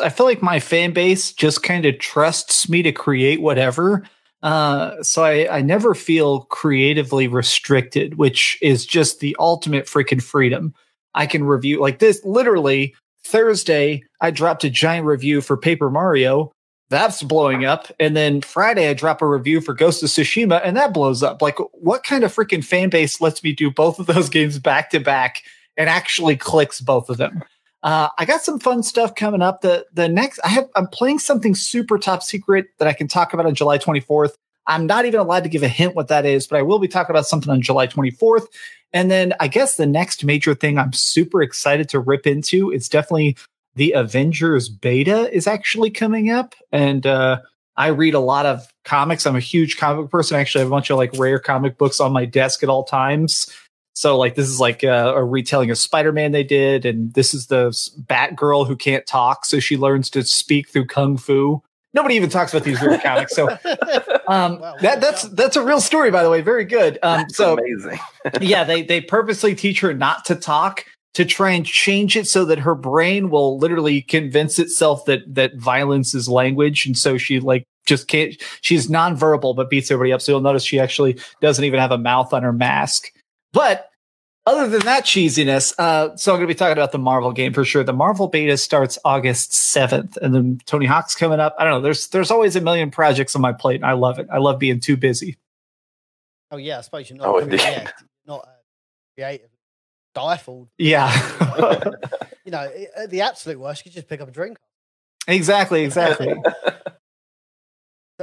S3: I feel like my fan base just kind of trusts me to create whatever. Uh, so I, I never feel creatively restricted, which is just the ultimate freaking freedom. I can review like this. Literally Thursday, I dropped a giant review for Paper Mario that's blowing up. And then Friday, I drop a review for Ghost of Tsushima, and that blows up. Like, what kind of freaking fan base lets me do both of those games back to back and actually clicks both of them? Uh, I got some fun stuff coming up. The the next I have I'm playing something super top secret that I can talk about on July 24th. I'm not even allowed to give a hint what that is, but I will be talking about something on July 24th. And then I guess the next major thing I'm super excited to rip into is definitely the Avengers beta is actually coming up, and uh, I read a lot of comics. I'm a huge comic person. I actually have a bunch of like rare comic books on my desk at all times. So like this is like a, a retelling of Spider-Man they did, and this is the Batgirl who can't talk, so she learns to speak through kung fu. Nobody even talks about these weird comics. So um, wow, that that's that's a real story, by the way. Very good. Um,
S5: that's
S3: so
S5: amazing.
S3: yeah, they they purposely teach her not to talk to try and change it so that her brain will literally convince itself that that violence is language. And so she like just can't she's nonverbal but beats everybody up. So you'll notice she actually doesn't even have a mouth on her mask. But other than that cheesiness uh, so i'm going to be talking about the marvel game for sure. The marvel beta starts august 7th and then tony hawk's coming up. I don't know. There's there's always a million projects on my plate and i love it. I love being too busy.
S2: Oh yeah. I suppose you're not oh, yeah, not uh, creative stifled.
S3: Yeah.
S2: you know, at the absolute worst, you could just pick up a drink.
S3: exactly, exactly.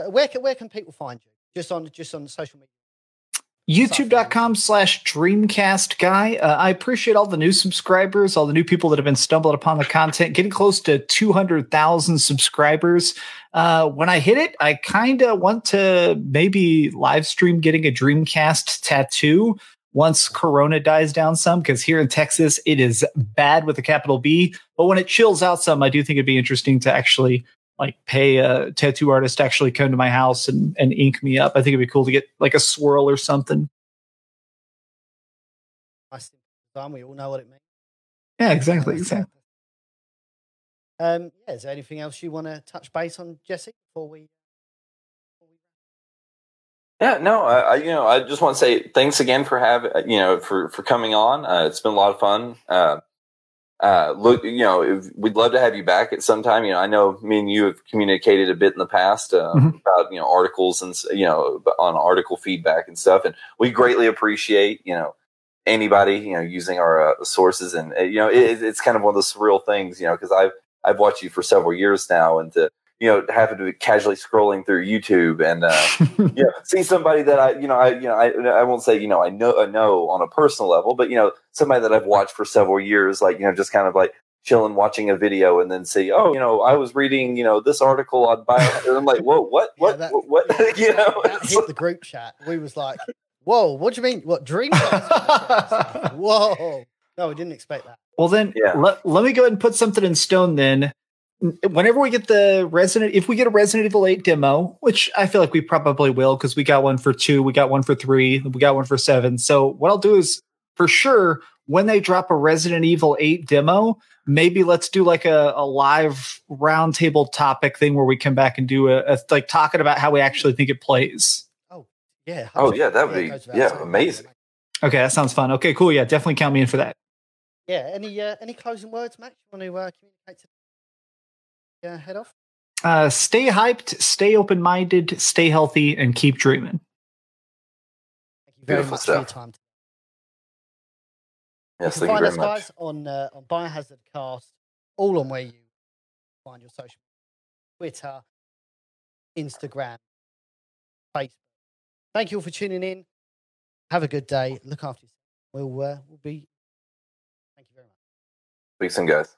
S2: Where can where can people find you? Just on just on social media.
S3: youtube.com slash dreamcast guy uh, i appreciate all the new subscribers all the new people that have been stumbled upon the content getting close to 200000 subscribers uh, when i hit it i kind of want to maybe live stream getting a dreamcast tattoo once corona dies down some because here in texas it is bad with a capital b but when it chills out some i do think it'd be interesting to actually like pay a tattoo artist to actually come to my house and, and ink me up. I think it'd be cool to get like a swirl or something.
S2: We all know what it means.
S3: Yeah, exactly, exactly.
S2: Um, yeah, is there anything else you want to touch base on, Jesse, before we?
S5: Yeah, no, I, you know I just want to say thanks again for having you know for for coming on. Uh, it's been a lot of fun. Uh, uh, look, you know, if, we'd love to have you back at some time. You know, I know me and you have communicated a bit in the past uh, mm-hmm. about you know articles and you know on article feedback and stuff, and we greatly appreciate you know anybody you know using our uh, sources, and uh, you know it, it's kind of one of those surreal things, you know, because I've I've watched you for several years now, and to you know, happen to be casually scrolling through YouTube and uh, you know, see somebody that I, you know, I, you know, I, I won't say, you know, I know, I know on a personal level, but you know, somebody that I've watched for several years, like you know, just kind of like chilling, watching a video, and then see, oh, you know, I was reading, you know, this article on bio, and I'm like, whoa, what, what, yeah, that, what, what? you know,
S2: that hit the group chat. We was like, whoa, what do you mean? What dream? whoa, no, we didn't expect that.
S3: Well, then yeah. let, let me go ahead and put something in stone then whenever we get the Resident, if we get a Resident Evil 8 demo, which I feel like we probably will because we got one for two, we got one for three, we got one for seven. So what I'll do is for sure when they drop a Resident Evil 8 demo, maybe let's do like a, a live roundtable topic thing where we come back and do a, a, like talking about how we actually think it plays.
S2: Oh yeah.
S5: Oh yeah, that would be yeah amazing.
S3: Okay, that sounds fun. Okay, cool. Yeah, definitely count me in for that.
S2: Yeah. Any uh, any closing words, Max? You want to uh, communicate to uh, head off?
S3: Uh, stay hyped, stay open minded, stay healthy, and keep dreaming.
S2: Thank you very Beautiful much stuff. for your time.
S5: Yes,
S2: you
S5: can find
S2: us,
S5: much.
S2: guys, on uh, on Biohazard Cast, all on where you find your social Twitter, Instagram, Facebook. Thank you all for tuning in. Have a good day. Look after yourself. We'll uh, we'll be. Thank you very much.
S5: Speak soon, guys.